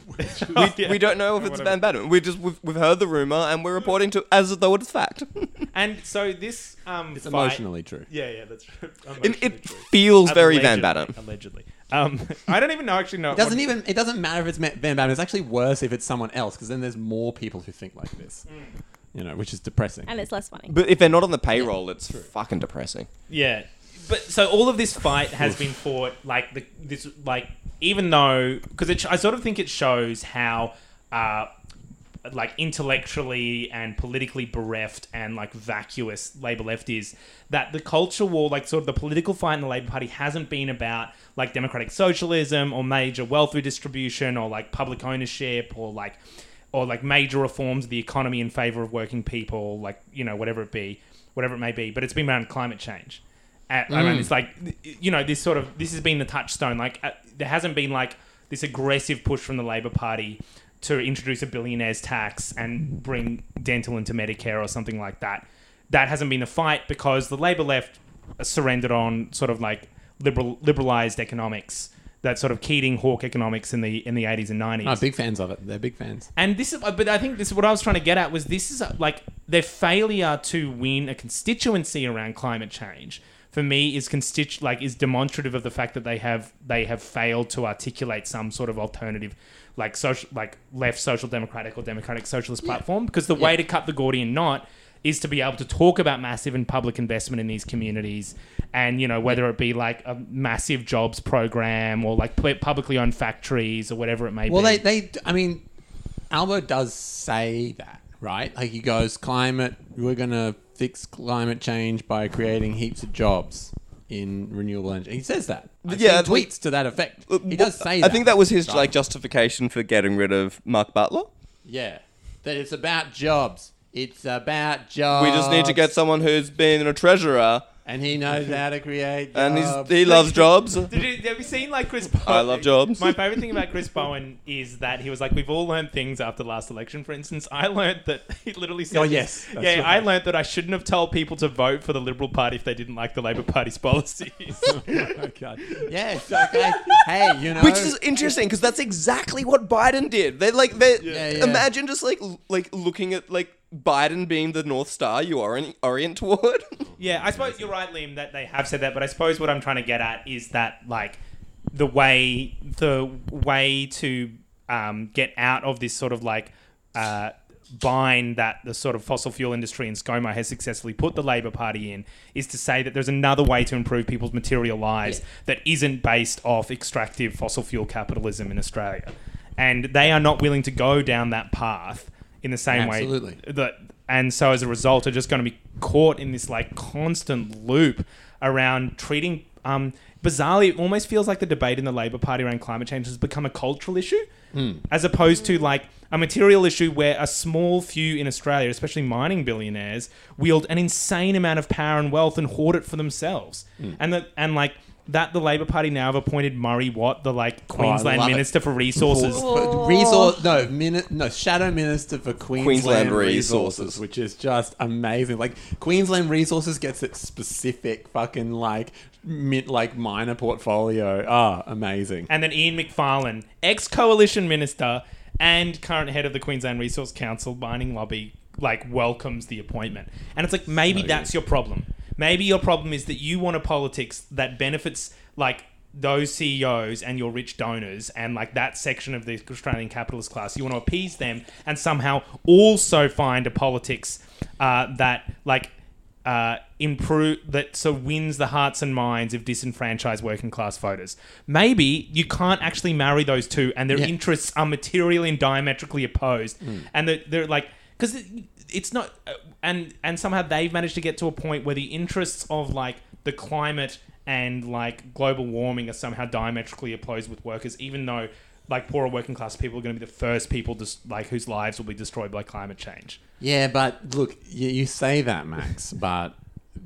We,
yeah.
we don't know if it's
whatever.
Van Badham. We just we've, we've heard the rumor and we're reporting to as though it's fact.
and so this um
it's
fight-
emotionally true.
yeah yeah that's true
it
Emotionally
it
true.
Feels very Van Badham.
Allegedly. Um, I don't even know actually know.
It doesn't even. It doesn't matter if it's Ma- Van Badham. It's actually worse if it's someone else because then there's more people who think like this. You know, which is depressing.
and it's less funny.
But if they're not on the payroll, it's fucking depressing.
Yeah, but so all of this fight has been fought like the this like even though because I sort of think it shows how uh like intellectually and politically bereft and like vacuous Labour left is that the culture war like sort of the political fight in the Labour Party hasn't been about like democratic socialism or major wealth redistribution or like public ownership or like or like major reforms of the economy in favor of working people, like you know whatever it be, whatever it may be. But it's been around climate change. Uh, I mean, it's like you know this sort of this has been the touchstone. Like uh, there hasn't been like this aggressive push from the Labor Party to introduce a billionaire's tax and bring dental into Medicare or something like that. That hasn't been the fight because the Labor left surrendered on sort of like liberal liberalized economics. That sort of Keating Hawke economics in the in the eighties and nineties.
No, big fans of it. They're big fans.
And this is, but I think this is what I was trying to get at was this is like their failure to win a constituency around climate change for me is constitu- like is demonstrative of the fact that they have they have failed to articulate some sort of alternative like social like left social democratic or democratic socialist platform because the way to cut the Gordian knot is to be able to talk about massive and public investment in these communities and you know whether it be like a massive jobs program or like publicly owned factories or whatever it may
Well,
be.
well they, they, I mean, Albo does say that, right? Like he goes, climate, we're going to fix climate change by creating heaps of jobs in renewable energy. He says that. I've
Yeah,
tweets to that effect.
Look,
He does say
I
that.
think that was his like justification for getting rid of Mark Butler.
Yeah. That it's about jobs. It's about jobs.
We just need to get someone who's been a treasurer
and he knows how to create.
and
jobs.
he's, he loves jobs.
Did you, have you seen like Chris? Bowen?
I love jobs.
My favorite thing about Chris Bowen is that he was like, we've all learned things after the last election. For instance, I learned that he literally said,
Oh, yes, that's
yeah, I learned that I shouldn't have told people to vote for the Liberal Party if they didn't like the Labor Party's policies.
oh God. Yes. Okay. hey, you know.
Which is interesting because that's exactly what Biden did. They like they
Yeah, yeah.
imagine just like like looking at like Biden being the North Star you orient orient toward.
Yeah, I suppose you're right, Liam, that they have said that, but I suppose what I'm trying to get at is that like the way the way to um, get out of this sort of like uh, bind that the sort of fossil fuel industry and ScoMo has successfully put the Labor Party in is to say that there's another way to improve people's material lives that isn't based off extractive fossil fuel capitalism in Australia. And they are not willing to go down that path in the same
Absolutely.
way that and so as a result are just going to be caught in this like constant loop around treating um bizarrely it almost feels like the debate in the labor party around climate change has become a cultural issue as opposed to like a material issue where a small few in australia especially mining billionaires wield an insane amount of power and wealth and hoard it for themselves. And that and like that the Labor Party now have appointed Murray Watt, the like Queensland
love it.
Minister for Resources,
For resource no mini, no shadow minister for Queensland,
Queensland
resources,
Resources.
which is just amazing. Like Queensland Resources gets its specific fucking like mint like minor portfolio. Ah, amazing.
and then Ian McFarlane, ex coalition minister and current head of the Queensland Resource Council mining lobby, like welcomes the appointment. And it's like maybe that's your problem. Maybe your problem is that you want a politics that benefits like those CEOs and your rich donors and like that section of the Australian capitalist class. You want to appease them and somehow also find a politics uh, that like uh, improve that so wins the hearts and minds of disenfranchised working class voters. Maybe you can't actually marry those two, and their
Yeah.
interests are materially and diametrically opposed, and they're, they're like because it's not, uh, and and somehow they've managed to get to a point where the interests of like the climate and like global warming are somehow diametrically opposed with workers, even though. Like poorer working class people are going to be the first people, just like whose lives will be destroyed by climate change.
Yeah, but look, you, you say that, Max, but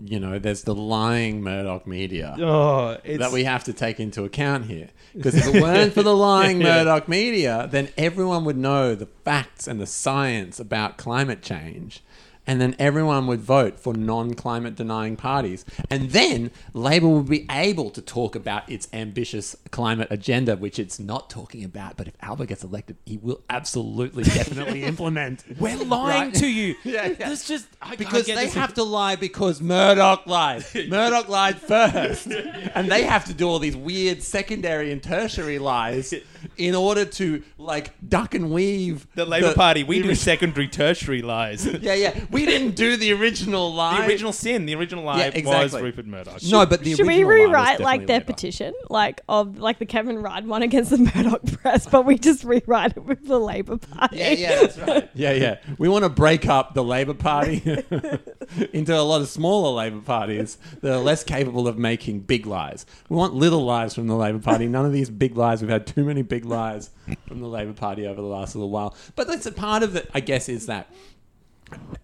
you know, there's the lying Murdoch media.
Oh, it's,
that we have to take into account here. Because if it weren't for the lying Murdoch media, then everyone would know the facts and the science about climate change. And then everyone would vote for non climate denying parties. And then Labor would be able to talk about its ambitious climate agenda, which it's not talking about. But if Albert gets elected, he will absolutely, definitely implement.
We're lying
Right.
to you.
Yeah, yeah.
That's just I,
Because they have to lie because Murdoch lied. Murdoch lied first. And they have to do all these weird secondary and tertiary lies in order to like duck and weave.
the Labor Party. We
the
do secondary, tertiary lies.
Yeah, yeah. We didn't do the original lie.
The original sin, the original lie
Yeah,
was
exactly.
Rupert Murdoch.
No, but the
Should we
original lie was
rewrite like
definitely
their
Labor.
petition, like of like the Kevin Rudd one against the Murdoch press, but we just rewrite it with the Labor Party?
Yeah, yeah, that's right. Yeah, yeah. We want to break up the Labor Party into a lot of smaller Labor parties that are less capable of making big lies. We want little lies from the Labor Party. None of these big lies. We've had too many big lies from the Labor Party over the last little while. But that's a part of it, I guess, is that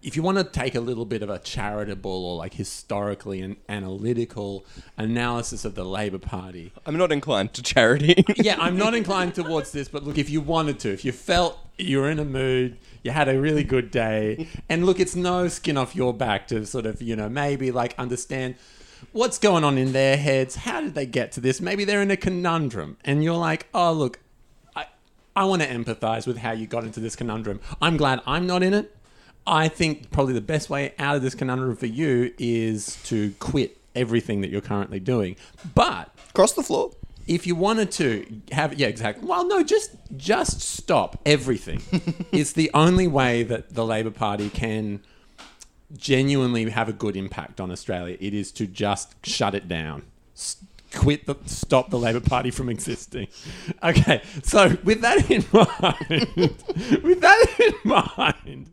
if you want to take a little bit of a charitable or like historically and analytical analysis of the Labor Party,
I'm not inclined to charity.
yeah, I'm not inclined towards this, but look, if you wanted to, if you felt you were in a mood, you had a really good day, and look, it's no skin off your back to sort of, you know, maybe like understand what's going on in their heads. How did they get to this? Maybe they're in a conundrum, and you're like, oh, look, I, I want to empathize with how you got into this conundrum. I'm glad I'm not in it. I think probably the best way out of this conundrum for you is to quit everything that you're currently doing. But
Cross the floor.
if you wanted to have yeah exactly well no just just stop everything it's the only way that the labor party can genuinely have a good impact on australia it is to just shut it down S- quit the stop the labor party from existing okay so with that in mind with that in mind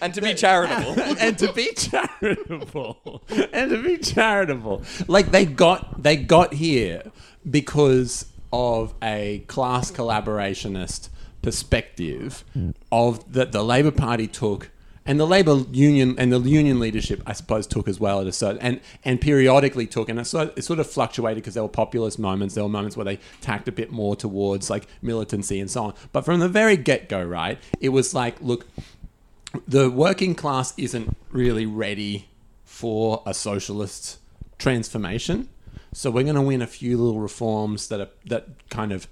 And to be charitable.
and to be charitable and to be charitable like they got they got here because of a class collaborationist perspective of that the labor party took and the Labor union and the union leadership, I suppose, took as well at a certain and and periodically took, and it sort it sort of fluctuated because there were populist moments, there were moments where they tacked a bit more towards like militancy and so on. But from the very get go, right, it was like, look, the working class isn't really ready for a socialist transformation. So we're going to win a few little reforms that are that kind of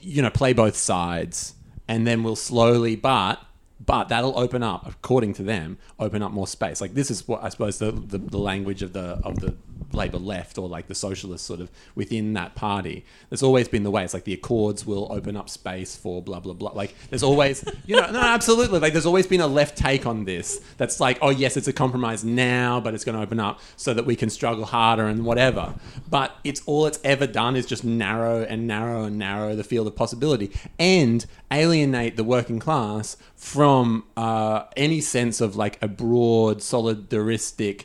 you know play both sides, and then we'll slowly, but but that'll open up, according to them, open up more space. Like this is what I suppose the, the, the language of the of the Labour left or like the socialists sort of within that party. There's always been the way. It's like the Accords will open up space for blah blah blah. Like there's always you know no absolutely like there's always been a left take on this. That's like oh yes it's a compromise now, but it's going to open up so that we can struggle harder and whatever. But it's all it's ever done is just narrow and narrow and narrow the field of possibility and alienate the working class from uh, any sense of like a broad solidaristic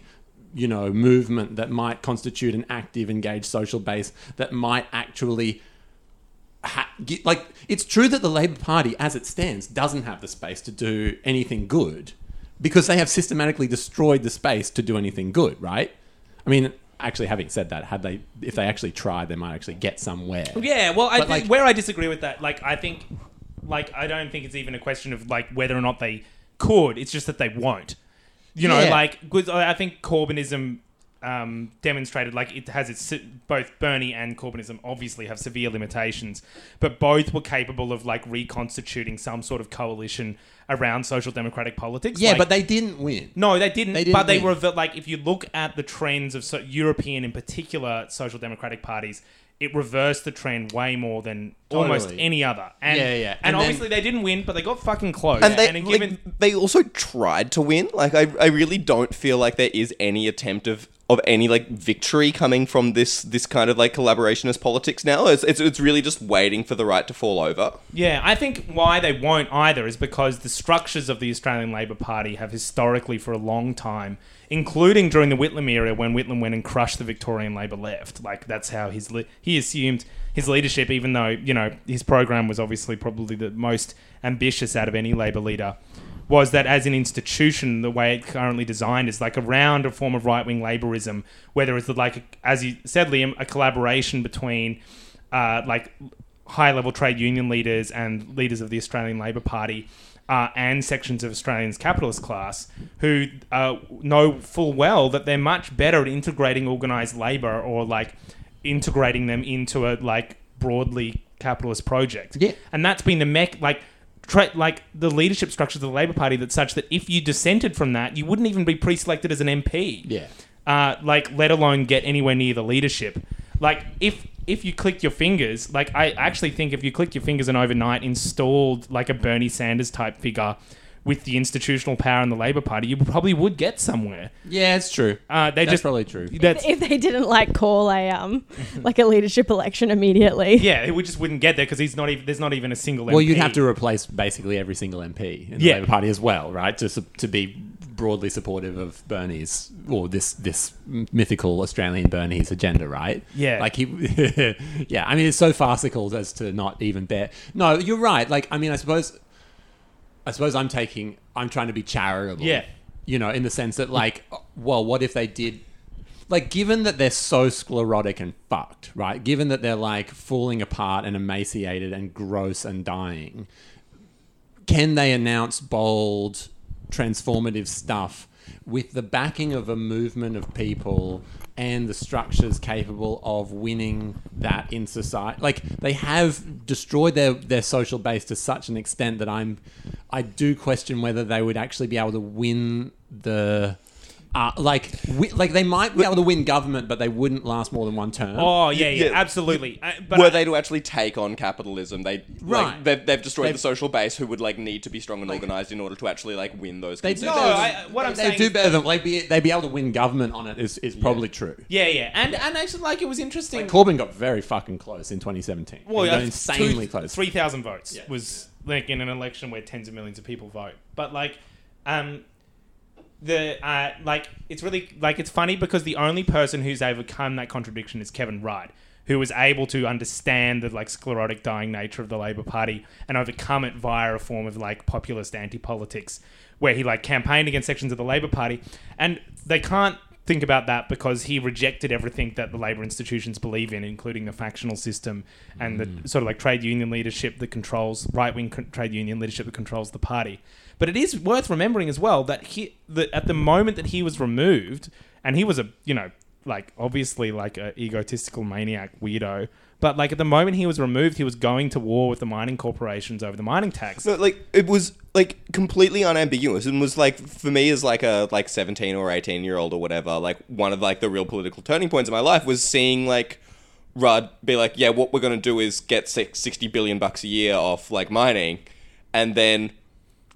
you know movement that might constitute an active engaged social base that might actually ha- get, like it's true that the labor party as it stands doesn't have the space to do anything good because they have systematically destroyed the space to do anything good right i mean actually having said that had they if they actually tried they might actually get somewhere
Yeah, well, I
But,
think
like-
where I disagree with that, like I think, like I don't think it's even a question of like whether or not they could. It's just that they won't. You know,
Yeah.
like I think Corbynism um, demonstrated like it has its both Bernie and Corbynism obviously have severe limitations, but both were capable of like reconstituting some sort of coalition around social democratic politics.
yeah
Like-
but they didn't win
no, they didn't.
They didn't
but they
win.
were like, if you look at the trends of so, European, in particular, social democratic parties, it reversed the trend way more than almost any other. And,
Yeah, yeah.
And,
And then-
obviously, they didn't win, but they got fucking close.
And they,
and
like, they also tried to win. Like I, I really don't feel like there is any attempt of of any like victory coming from this this kind of like collaborationist politics now. It's it's, it's really just waiting for the right to fall over.
yeah, I think why they won't either is because the structures of the Australian Labor Party have historically, for a long time, including during the Whitlam era, when Whitlam went and crushed the Victorian Labor left. Like that's how his le- he assumed his leadership, even though you know his program was obviously probably the most ambitious out of any Labor leader. Was that as an institution, the way it's currently designed is like around a form of right wing laborism, where there is like, as you said, Liam, a collaboration between uh, like high level trade union leaders and leaders of the Australian Labor Party uh, and sections of Australians' capitalist class who uh, know full well that they're much better at integrating organised labour or like integrating them into a like broadly capitalist project.
Yeah.
and that's been the mech like. Tra- like the leadership structures of the Labor Party, that's such that if you dissented from that, you wouldn't even be pre-selected as an MP
yeah
uh, like let alone get anywhere near the leadership. Like if if you clicked your fingers, like I actually think if you clicked your fingers and overnight installed like a Bernie Sanders type figure with the institutional power in the Labor Party, you probably would get somewhere.
yeah it's true
Uh, they
that's
just
probably true
that's
if they didn't like call a um like a leadership election immediately.
yeah, we just wouldn't get there because he's not even there's not even a single.
Well,
MP.
you'd have to replace basically every single MP in the
Yeah.
Labor Party as well, right? To to be broadly supportive of Bernie's or this this mythical Australian Bernie's agenda, right?
Yeah.
Like he, yeah. I mean, it's so farcical as to not even bear. No, you're right. Like, I mean, I suppose, I suppose I'm taking, I'm trying to be charitable.
Yeah.
You know, in the sense that, like, well, what if they did like given that they're so sclerotic and fucked, right? Given that they're like falling apart and emaciated and gross and dying, can they announce bold, transformative stuff with the backing of a movement of people and the structures capable of winning that in society? Like they have destroyed their their social base to such an extent that I'm, I do question whether they would actually be able to win the. Uh, like, wi- like they might be able to win government, but they wouldn't last more than one term.
Oh yeah, yeah,
Yeah.
absolutely. Uh, but
Were
I-
they to actually take on capitalism, they
Right.
like they've, they've destroyed
They've-
the social base who would like need to be strong and organized in order to actually like win those.
They do
No,
better than-
I- what I'm
they
saying
do
is-
better than like be they'd be able to win government on it is, is probably true.
Yeah, yeah, and and actually, like it was interesting.
Like Corbyn got very fucking close in 2017.
Well,
he got
yeah,
insanely
two-
close.
Three thousand votes
Yeah.
was like in an election where tens of millions of people vote. But like, um, the uh, like it's really like it's funny because the only person who's overcome that contradiction is Kevin Rudd, who was able to understand the like sclerotic dying nature of the Labor Party and overcome it via a form of like populist anti-politics. where he like campaigned against sections of the Labor Party, and they can't think about that because he rejected everything that the labor institutions believe in, including the factional system and the sort of like trade union leadership that controls right wing trade union leadership that controls the party. But it is worth remembering as well that he that at the moment that he was removed, and he was a you know like obviously like a egotistical maniac weirdo. But like at the moment he was removed, he was going to war with the mining corporations over the mining tax.
No, like it was like completely unambiguous and was like for me as like a like 17 or 18 year old or whatever like one of like the real political turning points in my life was seeing like Rudd be like yeah what we're going to do is get six, 60 billion bucks a year off like mining and then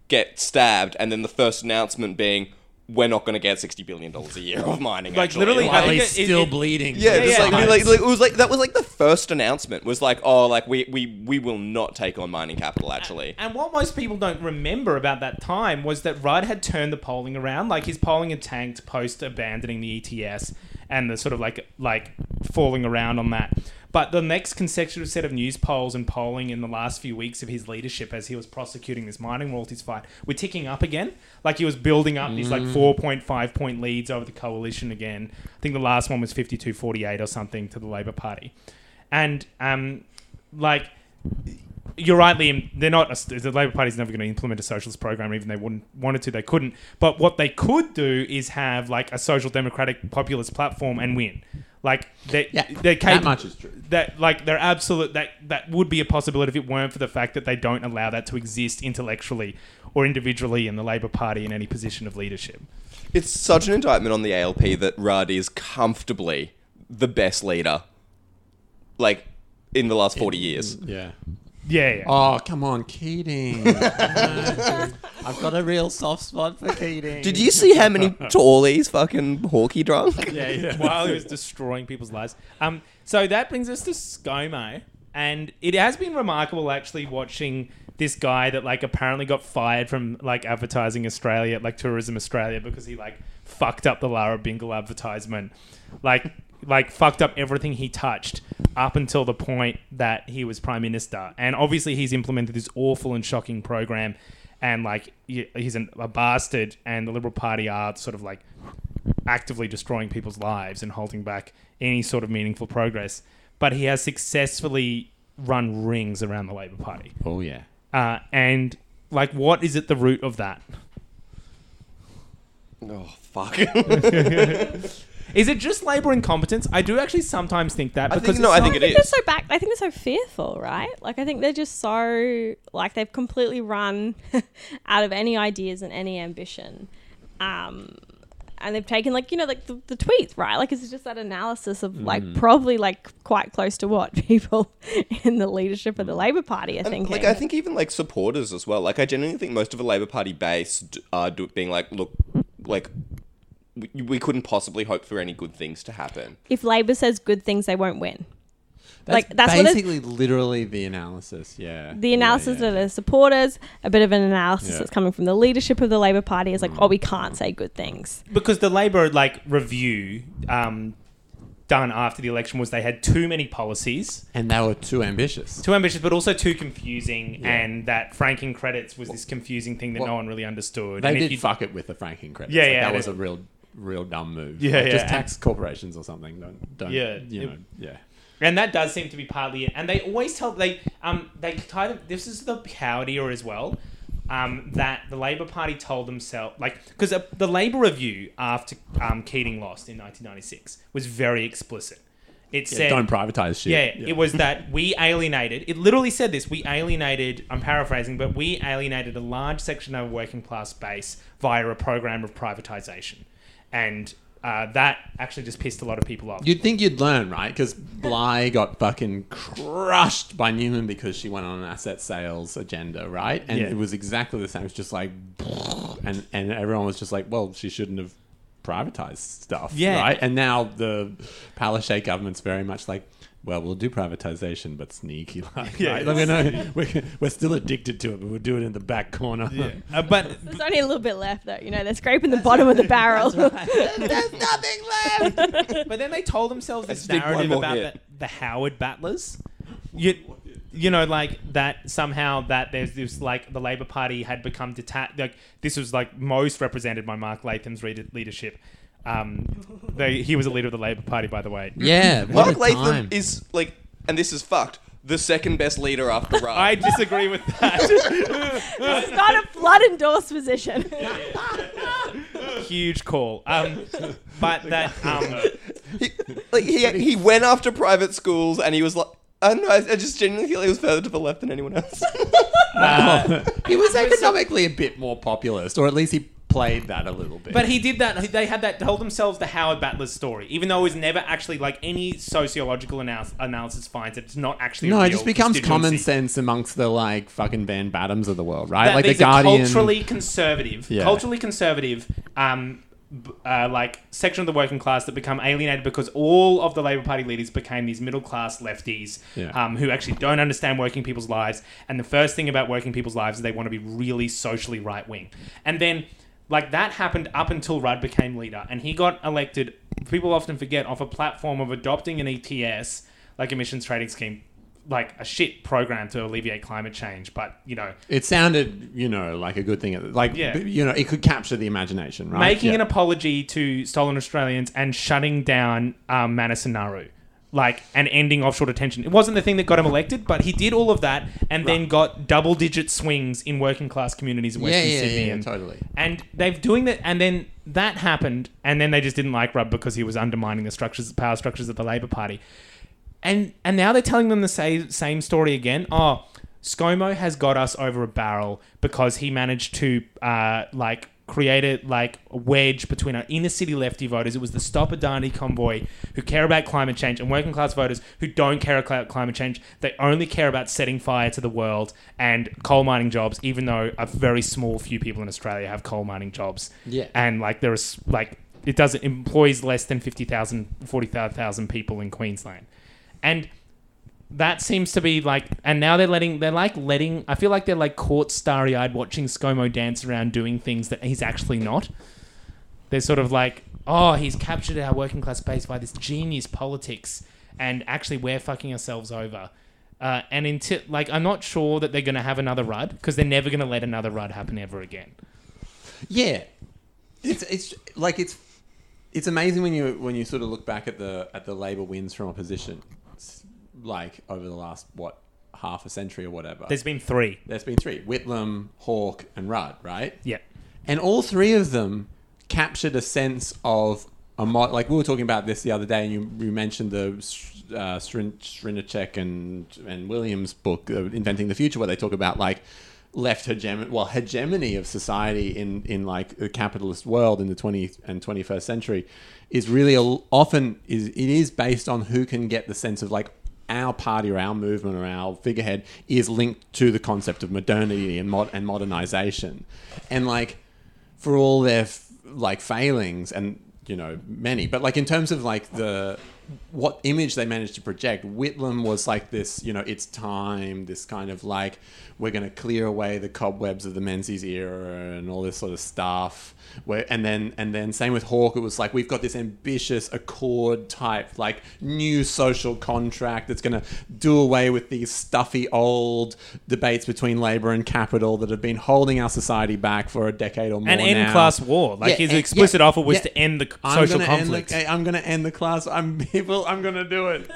get stabbed and then the first announcement being we're not going to get 60 billion dollars a year of mining
Like,
actually.
literally, I think it- it-
still
it-
bleeding.
yeah,
Yeah, yeah,
like,
nice.
like, like it was like that was like the first announcement was like oh like we we we will not take on mining capital actually
And what most people don't remember about that time was that Rudd had turned the polling around. Like his polling had tanked post abandoning the ETS and the sort of like like falling around on that. But the next consecutive set of news polls and polling in the last few weeks of his leadership as he was prosecuting this mining royalties fight were ticking up again. Like he was building up these like 4.5 point leads over the coalition again. I think the last one was 52 48 or something to the Labour Party. And um like you're right, Liam. They're not. The Labor Party's never going to implement a socialist program, even if they wouldn't wanted to. They couldn't. But what they could do is have like a social democratic populist platform and win. Like they,
Yeah,
they're
that much is true.
That like they're absolute. That that would be a possibility if it weren't for the fact that they don't allow that to exist intellectually or individually in the Labor Party in any position of leadership.
It's such an indictment on the ALP that Rudd is comfortably the best leader, like in the last forty years.
Yeah.
Yeah, yeah.
Oh, come on, Keating. I've got a real soft spot for Keating.
Did you see how many tallies fucking Hawkie drunk?
Yeah, yeah.
while he was destroying people's lives. Um, so that brings us to ScoMo, and it has been remarkable actually watching this guy that like apparently got fired from like advertising Australia, like Tourism Australia, because he like fucked up the Lara Bingle advertisement, like like fucked up everything he touched up until the point that he was prime minister, and obviously he's implemented this awful and shocking program. And like he's an, a bastard, and the Liberal Party are sort of like actively destroying people's lives and holding back any sort of meaningful progress. But he has successfully run rings around the Labor Party.
Oh, yeah.
Uh, and like, what is at the root of that?
Oh fuck!
Is it just Labor incompetence? I do actually sometimes think that
I
because
think- no, I think
not-
it
I think they're
is.
so back. I think they're so fearful, right? Like I think they're just so like they've completely run out of any ideas and any ambition. Um, and they've taken like you know like the, the tweets, right? Like it's just that analysis of like
Mm.
probably like quite close to what people in the leadership of the Labor Party are
And,
thinking.
like I think even like supporters as well. Like I genuinely think most of the Labor Party base d- are do- being like, look, like we, we couldn't possibly hope for any good things to happen.
if Labor says good things, they won't win.
That's
Like, that's what
basically literally the analysis. Yeah.
The analysis
yeah.
of the supporters, a bit of an analysis
Yeah.
that's coming from the leadership of the Labor Party is like, oh, we can't say good things.
because the Labor like review um, done after the election was they had too many policies,
And they were too ambitious.
too ambitious, but also too confusing,
Yeah.
and that franking credits was this confusing thing that
Well,
no one really understood.
They
and if
did
you-
fuck it with the franking credits.
Yeah,
Like,
yeah,
That was a real, real dumb move.
Yeah,
Like,
yeah,
Just
and-
tax corporations or something. Don't, don't.
Yeah,
You
it-
know. Yeah.
And that does seem to be partly it. And they always tell they um they of this is the cowardier as well. Um, that the Labor Party told themselves like because the Labor review after um, Keating lost in 1996 was very explicit. It
Yeah,
said
don't privatize shit.
Yeah, it was that we alienated. It literally said this. We alienated. I'm paraphrasing, but we alienated a large section of our working class base via a program of privatization, and uh, that actually just pissed a lot of people off.
You'd think you'd learn, right? Because Bligh got fucking crushed by Newman because she went on an asset sales agenda, right? And
Yeah.
it was exactly the same. It was just like, and and everyone was just like, well, she shouldn't have privatized stuff,
Yeah.
right? And now the Palaszczuk government's very much like. Well, we'll do privatization, but sneaky like.
Yeah.
right? Like, we know, we're, we're still addicted to it, but we'll do it in the back corner.
Uh, but
There's only a little bit left, though. You know, they're scraping the bottom of the barrel.
There's nothing left.
but then they told themselves this
just need one
narrative about the, the Howard battlers. You, you know, like that somehow that there's this like the Labor Party had become detached. Like this was like most represented by Mark Latham's read- leadership. Um, they, he was a leader of the Labor Party, by the way.
Yeah, what
Mark
a
Latham
time.
is like, and this is fucked. The second best leader after Rudd.
I disagree with that.
It's not a flood endorsed position.
Huge call. Um, but that um,
he, like he he went after private schools, and he was like, I don't know. I, I just genuinely feel he was further to the left than anyone else.
uh,
he was economically a bit more populist, or at least he played that a little bit.
But he did that. They had that told themselves the Howard Battler's story, even though it was never actually like any sociological analysis, analysis finds it, it's not actually.
no, it just becomes common sense amongst the like fucking Van Badhams of the world, right?
That
like the Guardian.
culturally conservative,
Yeah.
culturally conservative, um, uh, like section of the working class that become alienated because all of the Labor Party leaders became these middle class lefties
Yeah.
um, who actually don't understand working people's lives. And the first thing about working people's lives is they want to be really socially right wing. And then, like that happened up until Rudd became leader, and he got elected. People often forget off a platform of adopting an ETS, like emissions trading scheme. Like a shit program to alleviate climate change, but you know,
It sounded, you know, like a good thing. Like,
Yeah.
you know, it could capture the imagination, right?
making
Yeah.
an apology to stolen Australians and shutting down um, Manus and Nauru. Like and ending offshore detention. It wasn't the thing that got him elected, but he did all of that and then got double digit swings in working class communities in
Yeah,
Western
yeah,
Sydney.
yeah,
and,
totally.
and they've doing that and then that happened and then they just didn't like Rudd because he was undermining the structures power structures of the Labor Party. And and now they're telling them the same same story again. Oh, ScoMo has got us over a barrel because he managed to uh, like create a like a wedge between our inner city lefty voters. It was the Stop Adani convoy who care about climate change and working class voters who don't care about climate change. They only care about setting fire to the world and coal mining jobs, even though a very small few people in Australia have coal mining jobs.
Yeah.
And like there is like it doesn't employs less than 50,000 40,000 people in Queensland. And that seems to be like and now they're letting they're like letting I feel like they're like caught starry eyed watching ScoMo dance around doing things that he's actually not. They're sort of like, oh, he's captured our working class base by this genius politics and actually we're fucking ourselves over. Uh, and until like I'm not sure that they're gonna have another Rudd because they're never gonna let another Rudd happen ever again.
Yeah, it's it's like it's it's amazing when you when you sort of look back at the at the Labor wins from opposition, like over the last what half a century or whatever.
There's been three.
There's been three: Whitlam, Hawke, and Rudd, right?
Yeah.
And all three of them captured a sense of a mod. Like we were talking about this the other day, and you, you mentioned the uh, Strin- and and Williams book, uh, Inventing the Future, where they talk about like left hegemony, well, hegemony of society in in like the capitalist world in the 20th and 21st century is really a, often is it is based on who can get the sense of like our party or our movement or our figurehead is linked to the concept of modernity and mod- and modernization. And like for all their f- like failings and you know many but like in terms of like the what image they managed to project whitlam was like this you know it's time this kind of like we're going to clear away the cobwebs of the menzies era and all this sort of stuff where and then and then same with Hawke, it was like we've got this ambitious accord type like new social contract that's going to do away with these stuffy old debates between labor and capital that have been holding our society back for a decade or more
And end
now.
class war. Like
Yeah,
his
and-
explicit
yeah,
offer was
yeah.
to end the
I'm
social
end the-
conflict.
I'm gonna end the class. I'm people. I'm gonna do it.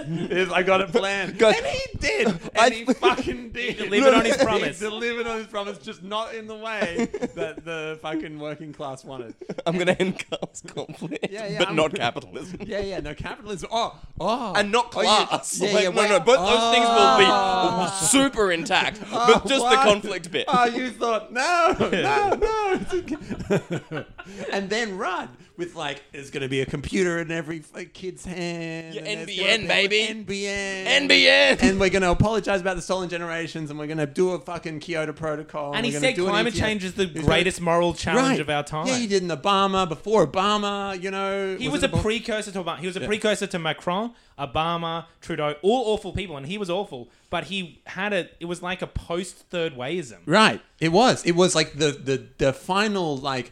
I got it planned,
Guys,
and he did. And
I-
he fucking did.
He delivered on his
He
promise.
delivered on his promise, just not in the way that the fucking working class wanted.
I'm gonna end class conflict,
Yeah, yeah,
but
I'm-
not capitalism.
Yeah, yeah. No capitalism. Oh, oh,
And not
Oh, yeah,
class.
Yeah,
Like,
yeah.
no,
wait.
no, both those things will be
Oh.
super intact, ah, but just the
what?
conflict bit.
Oh, you thought no, no, no. and then Rudd with like, there's going to be a computer in every kid's hand.
Yeah,
and
NBN,
gonna
baby.
NBN,
NBN.
And we're going to apologize about the stolen generations, and we're going to do a fucking Kyoto Protocol.
and he said climate change is the
gonna-
greatest moral challenge
Right.
of our time.
Yeah, he did in Obama before Obama. You know,
He was, a precursor to Obama. He was a precursor to Macron, Obama, Trudeau, all awful people, and he was awful. But he had a. It was like a post third wayism.
Right. It was. It was like the the the final like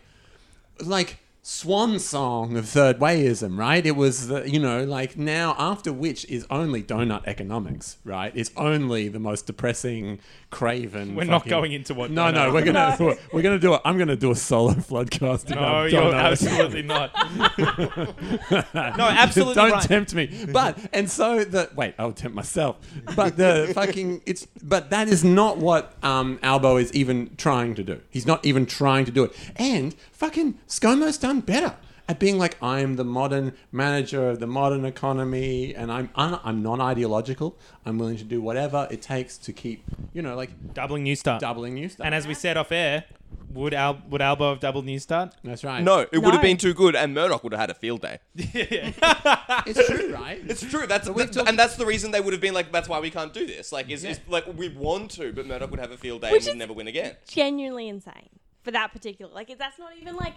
like swan song of third wayism, right? It was the, you know, like now after which is only donut economics, right? It's only the most depressing, craven.
We're not
fucking-
going into what.
No, no, we're gonna. We're gonna do it. I'm gonna do a solo floodcast.
No,
about
you're
donuts.
absolutely not. no, absolutely not.
Don't
right.
tempt me. But and so the wait, I'll tempt myself. But the fucking it's but that is not what um Albo is even trying to do. He's not even trying to do it. And fucking ScoMo's done better at being like I'm the modern manager of the modern economy and I'm un, I'm non-ideological. I'm willing to do whatever it takes to keep, you know, like
Doubling New Start.
doubling new stuff.
And as we said off air, would Al would Albo have doubled New Start?
That's right.
No, it would have been too good, and Murdoch would have had a field day.
it's true, right?
It's true. That's
we've
that-
talked-
and that's the reason they would have been like, that's why we can't do this. Like, is,
Yeah.
is like we want to, but Murdoch would have a field day
Which
and would
is-
never win again.
genuinely insane for that particular. Like, that's not even like.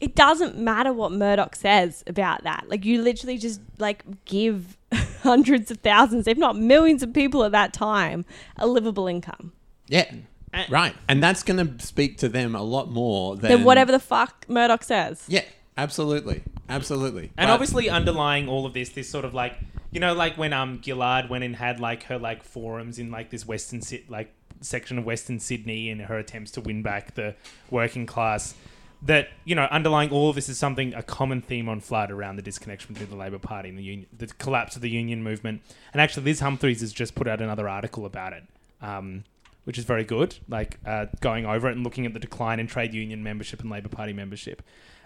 It doesn't matter what Murdoch says about that. Like, you literally just like give hundreds of thousands, if not millions, of people at that time a livable income.
Yeah.
And-
Right. And that's going to speak to them a lot more than
Then whatever the fuck Murdoch says.
Yeah, absolutely. Absolutely.
And
But-
obviously underlying all of this, this sort of like you know, like when um Gillard went and had like her like forums in like this Western Sit like section of Western Sydney and her attempts to win back the working class. That you know, underlying all of this is something a common theme on Flood around the disconnection between the Labor Party and the union, the collapse of the union movement. And actually, Liz Humphrys has just put out another article about it, um, which is very good. Like uh, going over it and looking at the decline in trade union membership and Labor Party membership.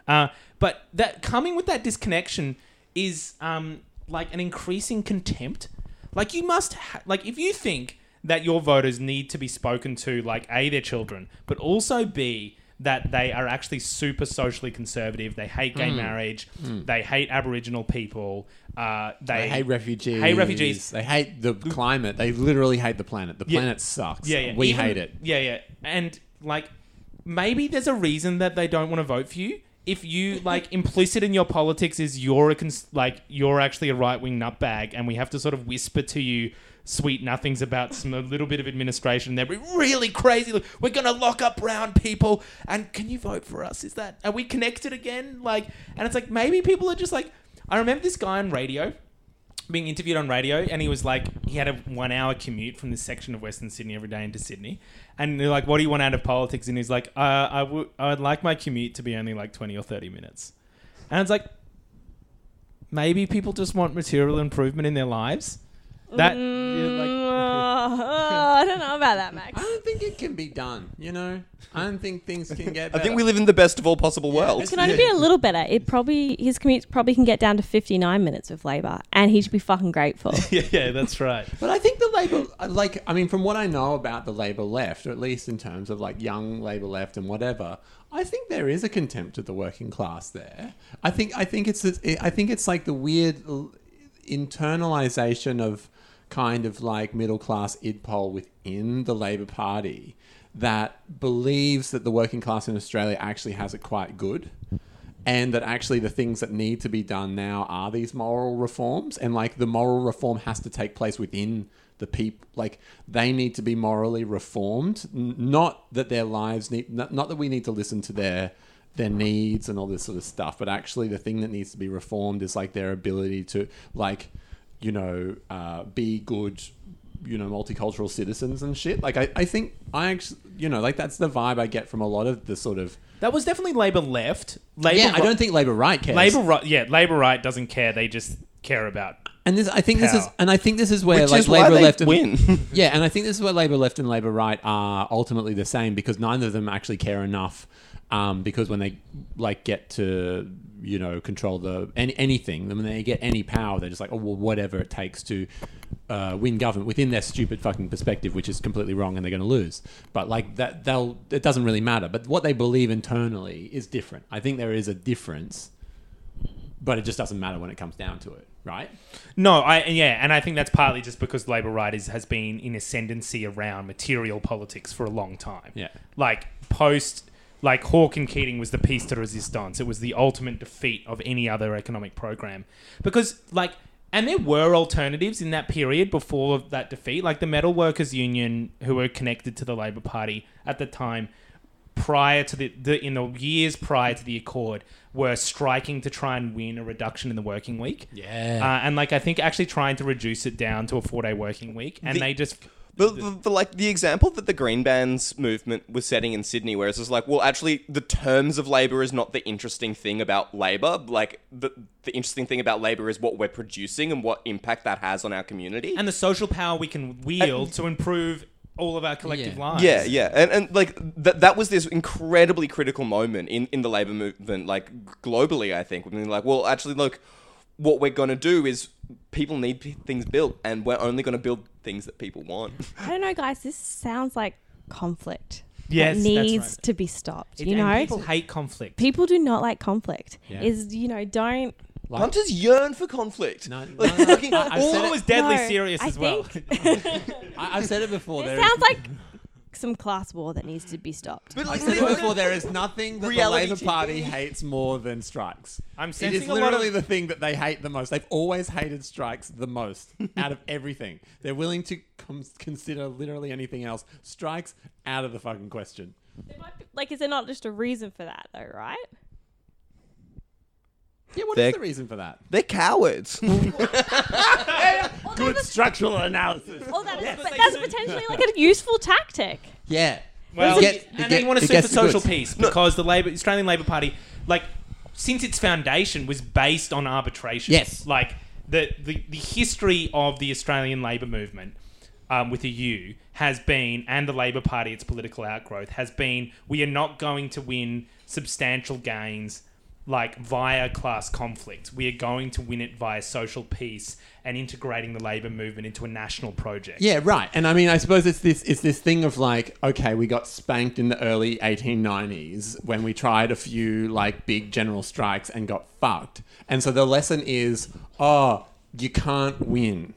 Uh, but that coming with that disconnection is um, like an increasing contempt. Like you must, ha- like if you think that your voters need to be spoken to, like a their children, but also b that they are actually super socially conservative. They hate gay marriage. They hate Aboriginal people. Uh, they,
they hate refugees.
Hate refugees.
They hate the climate. They literally hate the planet. The
Yeah.
planet sucks.
Yeah, yeah.
We
Even-
hate it.
Yeah, yeah. And like maybe there's a reason that they don't want to vote for you. If you like implicit in your politics is you're a cons- like you're actually a right wing nutbag, and we have to sort of whisper to you sweet nothings about some a little bit of administration. They're really crazy. Look, we're gonna lock up brown people, and can you vote for us? Is that are we connected again? Like, and it's like maybe people are just like. I remember this guy on radio being interviewed on radio, and he was like, he had a one hour commute from this section of Western Sydney every day into Sydney, and they're like, "What do you want out of politics?" And he's like, uh, "I would, like my commute to be only like twenty or thirty minutes," and it's like, maybe people just want material improvement in their lives. That yeah, like,
Uh, I don't know about that, Max.
I don't think it can be done. You know, I don't think things can get.
I
Better.
think we live in the best of all possible worlds.
It can only be a little better. It probably his commute probably can get down to fifty nine minutes with Labor, and he should be fucking grateful.
yeah, yeah, that's right.
But I think the Labor, like, I mean, from what I know about the Labor left, or at least in terms of like young Labor left and whatever, I think there is a contempt of the working class there. I think, I think it's, I think it's like the weird internalization of kind of like middle class idpol within the Labor Party that believes that the working class in Australia actually has it quite good and that actually the things that need to be done now are these moral reforms and like the moral reform has to take place within the people like they need to be morally reformed N- not that their lives need not, not that we need to listen to their their needs and all this sort of stuff but actually the thing that needs to be reformed is like their ability to like you know uh, be good you know multicultural citizens and shit like I, I think i actually you know like that's the vibe i get from a lot of the sort of
That was definitely Labor left. Labor
yeah i don't think labor right cares
Labor right. Yeah, Labor right doesn't care. They just care about.
And this, I think this is, and I think this is where
Which
like
is why
Labor
they
left and
win.
yeah, and I think this is where Labor left and Labor right are ultimately the same because neither of them actually care enough. Um, because when they like get to you know control the any, anything, then when they get any power, they're just like oh well whatever it takes to uh, win government within their stupid fucking perspective, which is completely wrong, and they're going to lose. But like that, they'll it doesn't really matter. But what they believe internally is different. I think there is a difference, but it just doesn't matter when it comes down to it, right?
No, I yeah, and I think that's partly just because Labor right is, has been in ascendancy around material politics for a long time.
Yeah.
like post. Like Hawke and Keating was the piece de resistance. It was the ultimate defeat of any other economic program. Because, like, and there were alternatives in that period before that defeat. Like the Metal Workers Union, who were connected to the Labor Party at the time, prior to the, the in the years prior to the accord were striking to try and win a reduction in the working week.
Yeah.
Uh, and like I think actually trying to reduce it down to a four day working week, and
The-
they just
But the, the, like the example that the Green Bans movement was setting in Sydney, where it's just like, well, actually, the terms of labor is not the interesting thing about labor. Like the the interesting thing about labor is what we're producing and what impact that has on our community.
and the social power we can wield to improve all of our collective
Yeah.
lives.
yeah, yeah, and and like that that was this incredibly critical moment in in the labor movement, like globally. I think, I mean, like, well, actually, look, what we're gonna do is people need p- things built, and we're only gonna build things that people want.
I don't know, guys. This sounds like conflict.
Yes,
that needs
right.
to be stopped.
It-
you know,
people hate conflict.
people do not like conflict.
Yeah.
Is you know, don't.
Like-
Hunters yearn for conflict.
No, no,
Like,
no, no. I- I've
all
said it-
was deadly
No,
serious
I
as well.
I, I've said it before.
It
there is-
sounds like some class war that needs to be stopped.
But
I said it before. There is nothing that
Reality
the Labour Party
TV.
hates more than strikes.
I'm
It
sensing
is
a lot
literally
of
the thing that they hate the most. They've always hated strikes the most out of everything. They're willing to com- consider literally anything else. Strikes out of the fucking question.
There might be- like, is there not just a reason for that, though? Right?
Yeah, what is
They're-
the reason for that?
they're cowards.
Good structural analysis.
Or that is, but that's potentially like a useful tactic.
Yeah.
Well,
It get-
and
it
they
get-
want to
it
sue for
gets the
social
goods.
peace because the Labor Australian Labor Party, like, since its foundation was based on arbitration.
Yes.
Like the the, the history of the Australian Labor movement. Um, with a U has been, and the Labor Party, its political outgrowth, has been we are not going to win substantial gains like via class conflict. We are going to win it via social peace and integrating the Labor movement into a national project.
Yeah, right. And I mean, I suppose it's this it's this thing of like, okay, we got spanked in the early 1890s when we tried a few like big general strikes and got fucked. And so the lesson is, oh, you can't win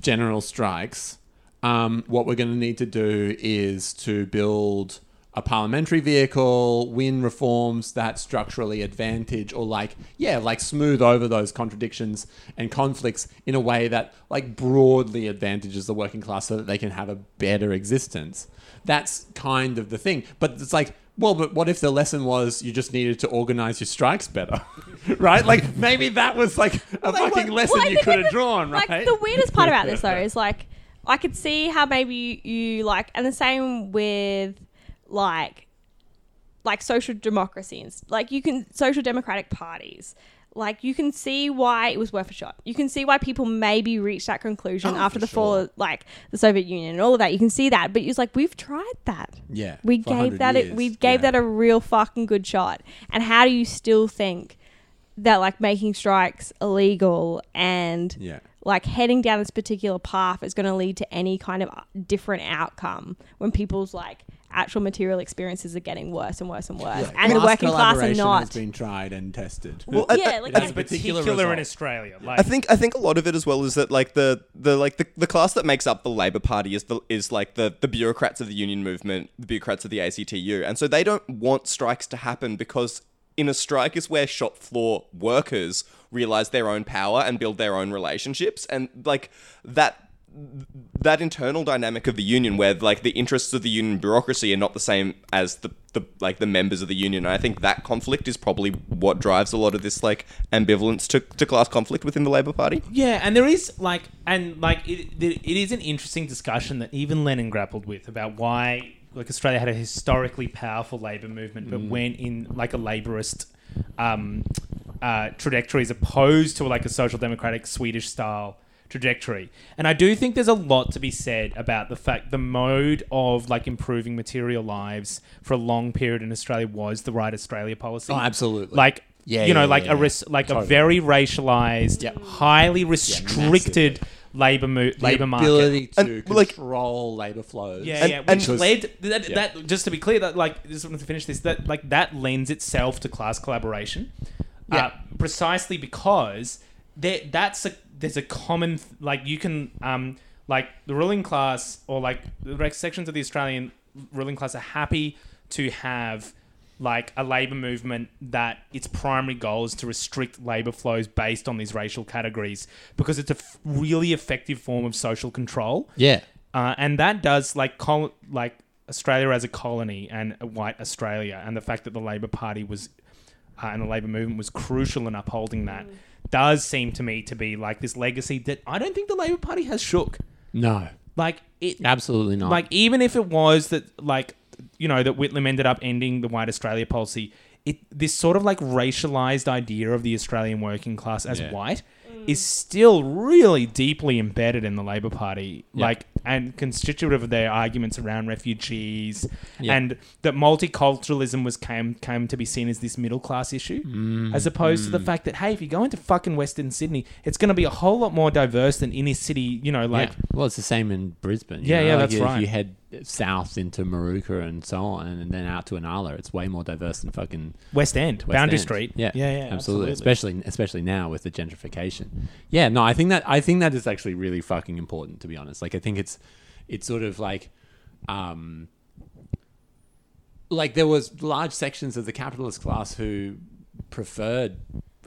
general strikes. Um, what we're going to need to do is to build a parliamentary vehicle, win reforms that structurally advantage or like, yeah, like smooth over those contradictions and conflicts in a way that like broadly advantages the working class so that they can have a better existence. That's kind of the thing. But it's like, well, but what if the lesson was you just needed to organize your strikes better? right? Like maybe that was like a fucking lesson
Well,
you could have drawn, right?
Like the weirdest part about this though is like I could see how maybe you, you like, and the same with like like social democracy and like you can social democratic parties. Like you can see why it was worth a shot. You can see why people maybe reached that conclusion
Oh,
after the fall of like the Soviet Union and all of that. You can see that, but it's like we've tried that.
Yeah,
we gave
100
that a, we gave
Yeah.
that a real fucking good shot. And how do you still think that like making strikes illegal and
Yeah.
like heading down this particular path is going to lead to any kind of uh, different outcome when people's like actual material experiences are getting worse and worse and worse, and the working class are
collaboration
not.
has been tried and tested.
Well, I-
yeah,
I-
like
That's
I-
a particular
particular in. Australia. Like,
I think I think a lot of it as well is that like the the like the, the class that makes up the Labor Party is the is like the the bureaucrats of the union movement, the bureaucrats of the ACTU, and so they don't want strikes to happen because in a strike is where shop floor workers realize their own power and build their own relationships, and like that that internal dynamic of the union where like the interests of the union bureaucracy are not the same as the, the like the members of the union. And i think that conflict is probably what drives a lot of this like ambivalence to, to class conflict within the labor party.
Yeah, and there is like, and like, it, it it is an interesting discussion that even Lenin grappled with about why like Australia had a historically powerful labor movement, but went in like a laborist um, uh, trajectory as opposed to like a social democratic Swedish style trajectory. And I do think there's a lot to be said about the fact the mode of like improving material lives for a long period in Australia was the White Australia policy.
Oh, absolutely.
Like
Yeah,
you know,
yeah,
like
yeah,
a
yeah.
res- like
Totally.
a very racialized,
Yep.
highly restricted labor mo-
the
labor market.
ability to
And, like-
control labor flows.
Yeah,
And-
yeah,
and-
which
Because-
led that,
yeah.
that. Just to be clear, that like just wanted to finish this. That like that lends itself to class collaboration,
Yeah.
uh, precisely because there that's a there's a common th- like you can um like the ruling class or like the rec- sections of the Australian ruling class are happy to have like a labor movement that its primary goal is to restrict labor flows based on these racial categories because it's a f- really effective form of social control.
Yeah.
uh, and that does like col- like Australia as a colony and white Australia, and the fact that the Labor Party was uh, and the Labor movement was crucial in upholding that, does seem to me to be like this legacy that I don't think the Labor Party has shook.
No,
Like it,
absolutely not.
like even if it was that like you know that Whitlam ended up ending the white Australia policy, it this sort of like racialized idea of the Australian working class as
Yeah.
white is still really deeply embedded in the Labor Party, like and constitutive of their arguments around refugees
Yeah.
and that multiculturalism was came came to be seen as this middle class issue,
Mm.
as opposed to the fact that hey, if you go into fucking Western Sydney, it's going to be a whole lot more diverse than inner city, you know, like
yeah. well, it's the same in Brisbane.
Yeah,
know,
yeah,
like
that's
if
right.
You head south into Moorooka and so on, and then out to Inala. It's way more diverse than fucking
West End,
West
Boundary
End.
Street.
Yeah,
yeah, yeah,
absolutely. Especially, especially now with the gentrification. Yeah, no, I think that I think that is actually really fucking important. To be honest, like I think it's it's sort of like, um, like there was large sections of the capitalist class who preferred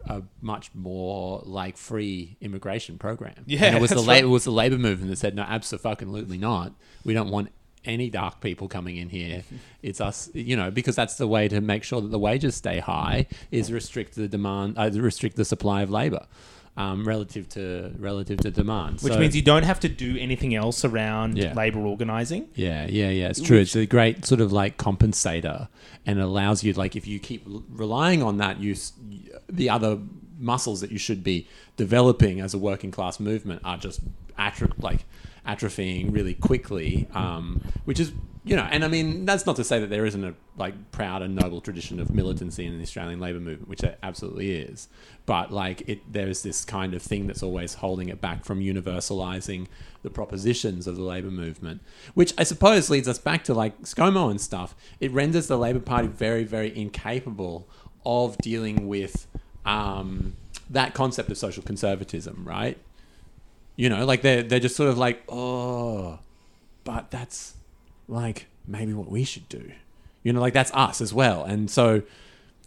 a much more like free immigration program.
Yeah,
and it was the
that's
la- it was the labor movement that said no, absolutely not. We don't want any dark people coming in here. It's us, you know, because that's the way to make sure that the wages stay high is restrict the demand, uh, restrict the supply of labor. Um, relative to relative to demand,
Which
So-
means you don't have to do anything else around
Yeah.
labor organizing.
yeah, yeah, yeah. It's true. It's a great sort of like compensator, and it allows you like if you keep relying on that, you the other muscles that you should be developing as a working class movement are just atro- like atrophying really quickly. Um, which is you know, and I mean that's not to say that there isn't a like proud and noble tradition of militancy in the Australian labour movement, which there absolutely is. But like it, there's this kind of thing that's always holding it back from universalizing the propositions of the labour movement, which I suppose leads us back to like ScoMo and stuff. It renders the Labour Party very, very incapable of dealing with um, that concept of social conservatism, right? You know, like they're they're just sort of like, oh, but that's like maybe what we should do. You know, like that's us as well. And so,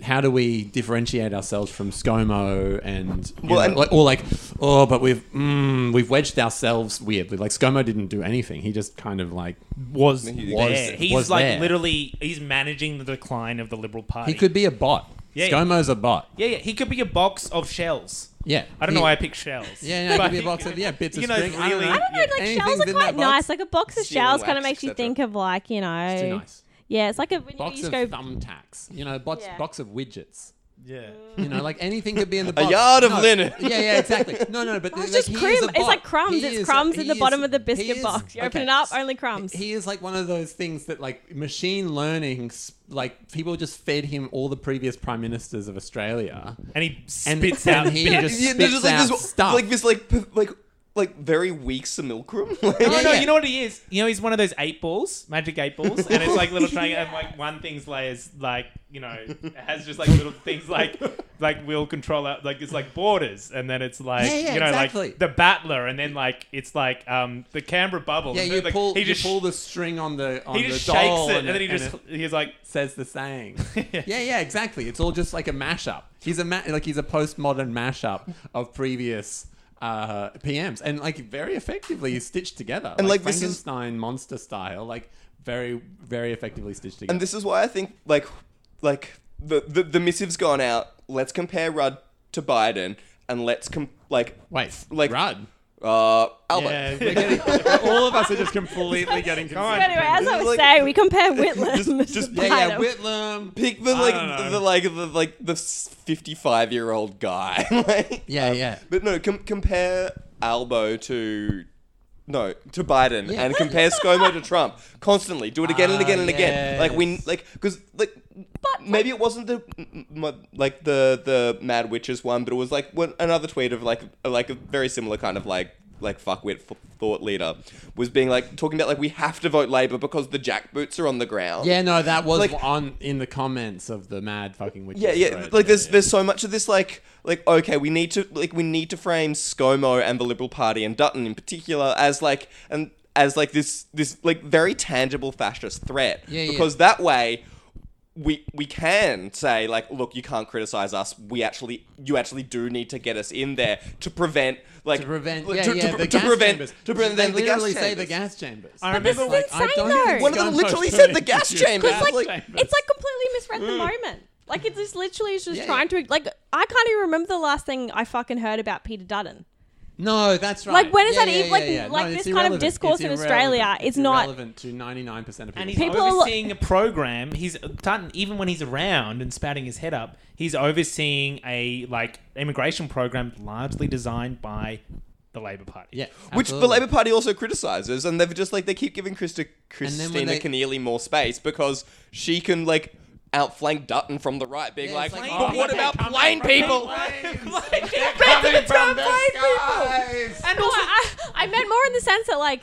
how do we differentiate ourselves from ScoMo and, you
Well,
know,
and-
like, or like, oh, but we've mm, we've wedged ourselves weirdly. Like ScoMo didn't do anything. He just kind of like
Was,
He-
there.
was-
He's
was
like
there.
literally he's managing the decline of the Liberal Party.
he could be a bot.
Yeah.
ScoMo's a bot.
yeah, yeah, he could be a box of shells.
Yeah,
I don't
He-
know why I picked shells.
Yeah, yeah, it
But
could be a box of yeah bits
you
of
know,
string. I don't
really-
know.
I don't know, like
Anything's
shells are
in
quite
box.
nice. Like a box of
Sealing
shells kind
wax,
of makes you
etc.
think of like you know.
It's too nice.
Yeah, it's like a when you
Box
just
of
go.
thumbtacks. You know, box,
Yeah.
box of widgets.
Yeah.
You know, like anything could be in the
A yard of
No.
linen.
Yeah, yeah, exactly. No, no, but
Oh, it's
like,
just
he
cream. It's like crumbs.
He
It's
is-
crumbs in the
is-
bottom of the biscuit
is-
box. You open it up, only crumbs.
He is like one of those things that like machine learning, like people just fed him all the previous prime ministers of Australia.
And he spits
and
out.
he
bits.
just
Yeah,
spits
just like
out
this,
stuff.
like this, like like like very weak simulacrum. Like,
No, no,
yeah.
you know what he is? You know, he's one of those eight balls, magic eight balls, and it's like little triangle, and like one thing's layers, like you know, it has just like little things like like will control out, like it's like borders, and then it's like
Yeah, yeah,
you know,
exactly.
like the battler, and then like it's like um the Canberra bubble.
yeah,
and
you
then, like,
pull
he
you
just
pull the string on the on
he
the
just
doll
shakes it, and, then he
it-
just he's like
says the saying. yeah, yeah, exactly. It's all just like a mashup. He's a ma- like he's a postmodern mashup of previous uh, PMs, and like very effectively stitched together.
And,
like,
like, this is-
Frankenstein monster style, like very very effectively stitched together.
and this is why I think like like the the, the missive's gone out. Let's compare Rudd to Biden, and let's com- like
wait,
like
Rudd.
Uh Albo.
Yeah, we're getting, all of us are just completely getting
on.
So anyway, as I was
Like-
saying, we compare Whitlam.
Just- just-
Yeah, yeah, Whitlam.
Pick the
I
like
don't know.
the like the like the fifty-five year old guy. like,
Yeah, yeah.
But no, com- compare Albo to no to Biden
Yeah.
and compare ScoMo to Trump constantly. Do it again and
Ah,
again and again. Like we like because like maybe it wasn't the m- m- like the the Mad Witches one, but it was like another tweet of like like a very similar kind of like like fuckwit f- thought leader was being like talking about like we have to vote Labor because the jackboots are on the ground.
Yeah, no, that was
Like-
on in the comments of the mad fucking witches.
Yeah, yeah. Like there's
yeah.
there's so much of this like like okay, we need to like we need to frame ScoMo and the Liberal Party and Dutton in particular as like and as like this this like very tangible fascist threat
Yeah, yeah.
because that way we we can say like, look, you can't criticize us. We actually, you actually do need to get us in there to prevent like
to prevent,
to,
yeah,
to,
yeah,
to,
the
to
gas
prevent
chambers.
to prevent
they
the gas
literally say the gas chambers.
I
But this
remember,
is
like,
insane,
don't
though.
One of them literally said the gas chambers.
gas
like
Like-
chambers.
it's like completely misread the hmm. moment. Like it's just literally just
Yeah,
trying to like I can't even remember the last thing I fucking heard about Peter Dutton.
No, that's right.
Like, when is
Yeah,
that
yeah,
even- like-
yeah, yeah.
like
No,
this
it's
kind of
irrelevant.
discourse
It's
in Australia
irrelevant.
is
It's
not-
relevant to ninety nine percent of people.
And he's
People are lo-
overseeing a program. He's Dutton, even when he's around and spouting his head up, he's overseeing a like immigration program largely designed by the Labor Party.
yeah,
Which the
absolutely.
Labour Party also criticizes, and they've just like they keep giving Christa,
then
Christina
when they-
Keneally more space because she can like outflank Dutton from the right, being
Yeah,
like,
it's like,
but
oh,
what about
coming
plain
from
people?
coming from the skies.
And also, I, I meant more in the sense that like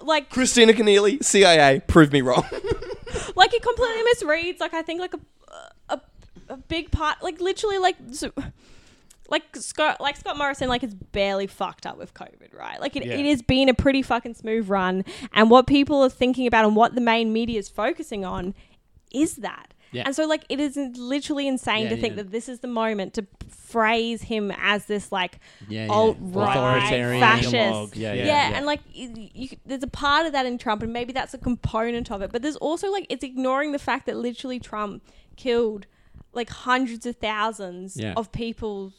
like
Christina Keneally, CIA, prove me wrong.
like it completely misreads like I think like a a, a big part like literally like so, like Scott like Scott Morrison like is barely fucked up with COVID right like it,
Yeah.
it has been a pretty fucking smooth run and what people are thinking about and what the main media is focusing on is that
Yeah.
and so like it is literally insane
Yeah,
to think
yeah.
that this is the moment to phrase him as this like
Yeah,
alt right fascist
Yeah,
yeah,
yeah, yeah.
and like you, you, there's a part of that in Trump, and maybe that's a component of it. But there's also like it's ignoring the fact that literally Trump killed like hundreds of thousands of people's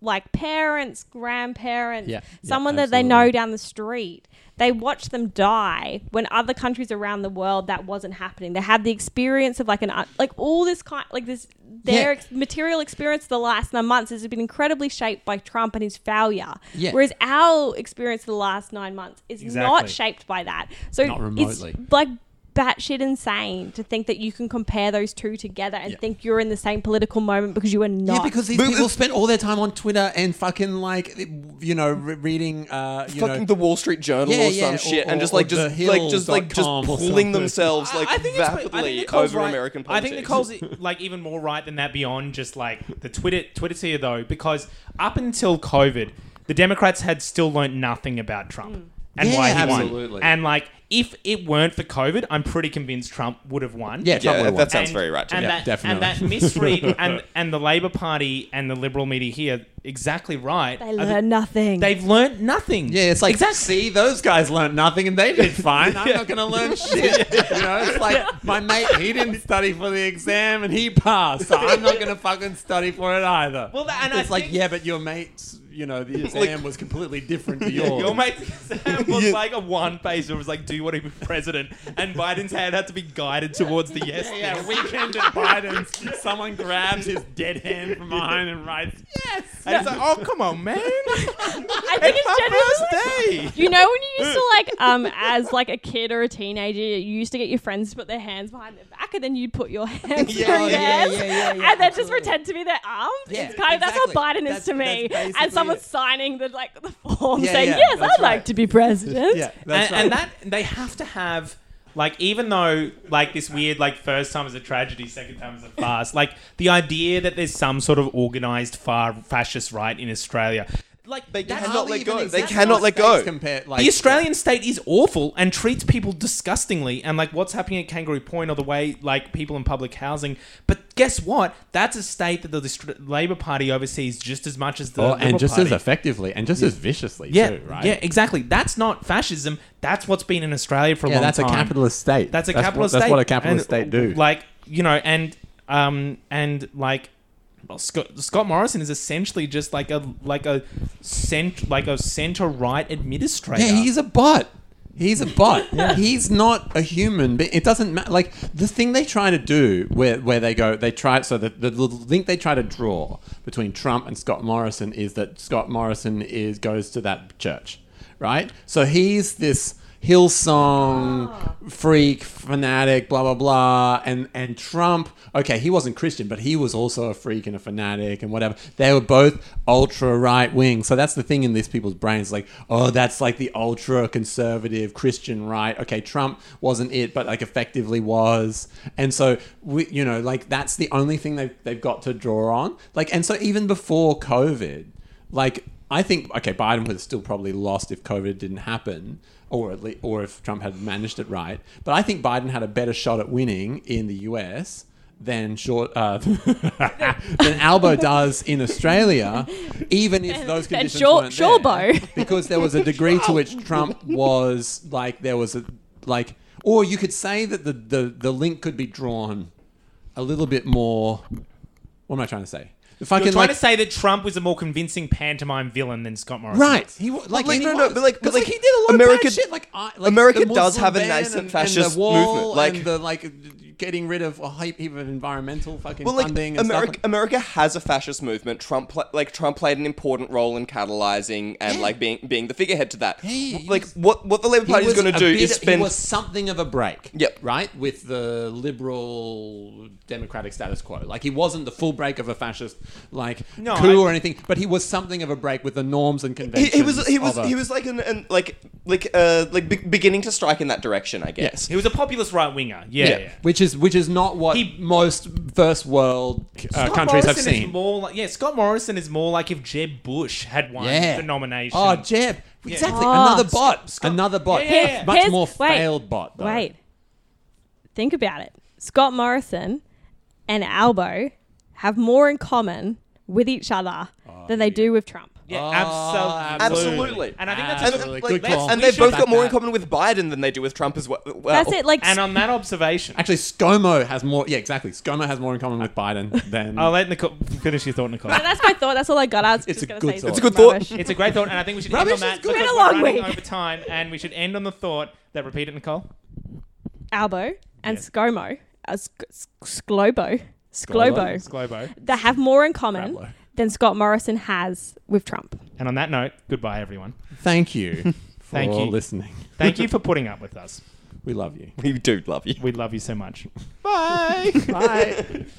like parents, grandparents,
Yeah, yeah,
someone that they know down the street. They watched them die when other countries around the world that wasn't happening. They had the experience of like an uh, like all this kind like this their
Yeah.
ex- material experience the last nine months has been incredibly shaped by Trump and his failure.
Yeah.
Whereas our experience of the last nine months is not shaped by that. So
Not
it's
remotely.
like batshit insane to think that you can compare those two together and
Yeah.
think you're in the same political moment because you are not.
Yeah, because these
But-
people spend all their time on Twitter and fucking like, you know, re- reading, uh, you
Fucking
know,
the Wall Street Journal
Yeah,
or
yeah,
some shit,
or-
and just
or
like just
the
like just like just
Hill.com or
pulling
something.
themselves like
I think it's- I think
vapidly
Nicole's
over
right.
American
I think Nicole's like even more right than that beyond just like the Twitter Twitter tier though, because up until COVID, the Democrats had still learned nothing about Trump and
Yeah,
why he
absolutely.
won. And like if it weren't for COVID, I'm pretty convinced Trump would have won.
yeah, Trump
Yeah,
would've
that
won.
sounds very right to
and
me.
That,
definitely.
And that misread and, and the Labor Party and the Liberal media here exactly right.
they
are the-
learn nothing.
They've learned nothing.
Yeah, it's like,
exactly.
see, those guys learned nothing and they did fine. I'm not going to learn shit. You know, it's like my mate, he didn't study for the exam and he passed. So I'm not going to fucking study for it either.
Well, that- and I
it's like,
think-
yeah, but your mate's, you know, the exam was completely different to yours.
Your mate's exam was like a one page. It was like, "Do you want to be president?" And Biden's hand had to be guided towards the yes.
Yeah, yeah, weekend at Biden's, someone grabs his dead hand from behind and writes, yes.
And it's like, "Oh, come on, man!
I think it's generally
First day."
You know when you used to like um as like a kid or a teenager, you used to get your friends to put their hands behind their back and then you'd put your hands
Yeah,
through
yeah,
theirs
yeah, yeah, yeah,
and then just
absolutely.
pretend to be their arms.
Yeah,
it's kind of that's what
exactly.
Biden is
That's-
to me.
that's
And
basically
someone's
it.
signing the like the form
Yeah,
saying,
yeah,
Yes, I'd like
right.
to be president.
Yeah,
and,
right.
and that they have to have like even though like this weird like first time is a tragedy second time is a farce like the idea that there's some sort of organized far fascist right in australia like
They
that's
cannot
Hardly
let
even
go. They
exist
cannot
in
let
states
go.
Compared, like,
the Australian state is awful and treats people disgustingly, and like what's happening at Kangaroo Point or the way like people in public housing. But guess what? That's a state that the Dist- Labor Party oversees just as much as the
Oh,
Liberal
and just
Party.
as effectively and just as viciously
yeah,
too, right?
yeah, exactly. That's not fascism. That's what's been in Australia for a
Yeah,
long
that's
time.
a capitalist state.
That's a
what-
capitalist
That's
state.
what a capitalist
And,
state do.
Like you know, and um, and like. Well, Scott, Scott Morrison is essentially just like a like a cent like a center right administrator.
yeah, he's a bot. He's a bot. yeah. He's not a human. But it doesn't matter. Like the thing they try to do, where where they go, they try. So the, the the link they try to draw between Trump and Scott Morrison is that Scott Morrison is goes to that church, right? So he's this Hillsong ah. freak fanatic, blah blah blah, and and Trump. Okay, he wasn't Christian, but he was also a freak and a fanatic and whatever. They were both ultra right wing. So that's the thing in these people's brains, like, oh, that's like the ultra conservative Christian right. Okay, Trump wasn't it, but like effectively was, and so we, you know, like that's the only thing they've they've got to draw on. Like, and so even before COVID, like I think okay, Biden would have still probably lost if COVID didn't happen, or at least, or if Trump had managed it right. But I think Biden had a better shot at winning in the U.S. than short uh, than Albo does in Australia, even if those conditions
Shor-
weren't there, because there was a degree to which Trump was like there was a like, or you could say that the the, the link could be drawn a little bit more. What am I trying to say? The
You're
fucking
trying
like,
to say that Trump was a more convincing pantomime villain than Scott Morrison.
Right. He wa- like,
like,
he
no, no,
was.
but like- but
'Cause, like,
like,
he did a lot
America-
of bad shit. Like, I, like
America
the
does
Muslim
have a
ban
nascent
and, and
fascist
the wall
movement, like-
and the like getting rid of a heap, heap of environmental fucking
Well, like
funding and
America,
stuff.
America has a fascist movement. Trump, pla- like Trump, played an important role in catalyzing and
Yeah.
like being being the figurehead to that.
He- he
like
was-
what what the Labour Party is
was
going to do
bit-
is spend.
He was something of a break.
Yep.
Right with the liberal democratic status quo. Like he wasn't the full break of a fascist like
No,
coup
I-
or anything, but he was something of a break with the norms and conventions.
he was he was
a-
he was like an, an like like uh like be- beginning to strike in that direction. I guess.
Yes.
He was a populist right winger. Yeah, yeah.
Which is which is not what
He-
most first world uh,
Scott
countries have
Morrison is
seen.
more like, yeah, Scott Morrison is more like if Jeb Bush had won
Yeah.
the nomination.
Oh, Jeb. Exactly.
Oh.
Another bot.
Scott-
Another bot.
Yeah, yeah, yeah.
Much
Here's-
more
wait,
failed bot. Though.
Wait. Think about it. Scott Morrison and Albo have more in common with each other than they do with Trump.
yeah,
Oh,
absolutely.
absolutely.
And I think that's
And,
a
Absolutely.
good,
Good call.
and they've both got more in common with Biden than they do with Trump as well. well.
That's it. Like
And on that observation,
Actually, ScoMo has more. Yeah, exactly. ScoMo has more in common with Biden than.
I'll let Nicole finish your thought, Nicole.
So that's my thought. That's all I got. I
It's
just
a
gonna
good thought.
It's a good thought.
It's a great thought, and I think we should
Rubbish
end on that
good.
because
It's been
we're
a long
running
week.
over time, and we should end on the thought that repeat it, Nicole.
Albo and
Yeah.
ScoMo, uh, Sc- Sklobo, Sklobo,
Sklobo.
that have more in common
Scrablo.
than Scott Morrison has with Trump.
And on that note, goodbye, everyone.
Thank you for
Thank you.
listening.
Thank you for putting up with us.
We love you.
We do love you.
We love you so much.
Bye. Bye.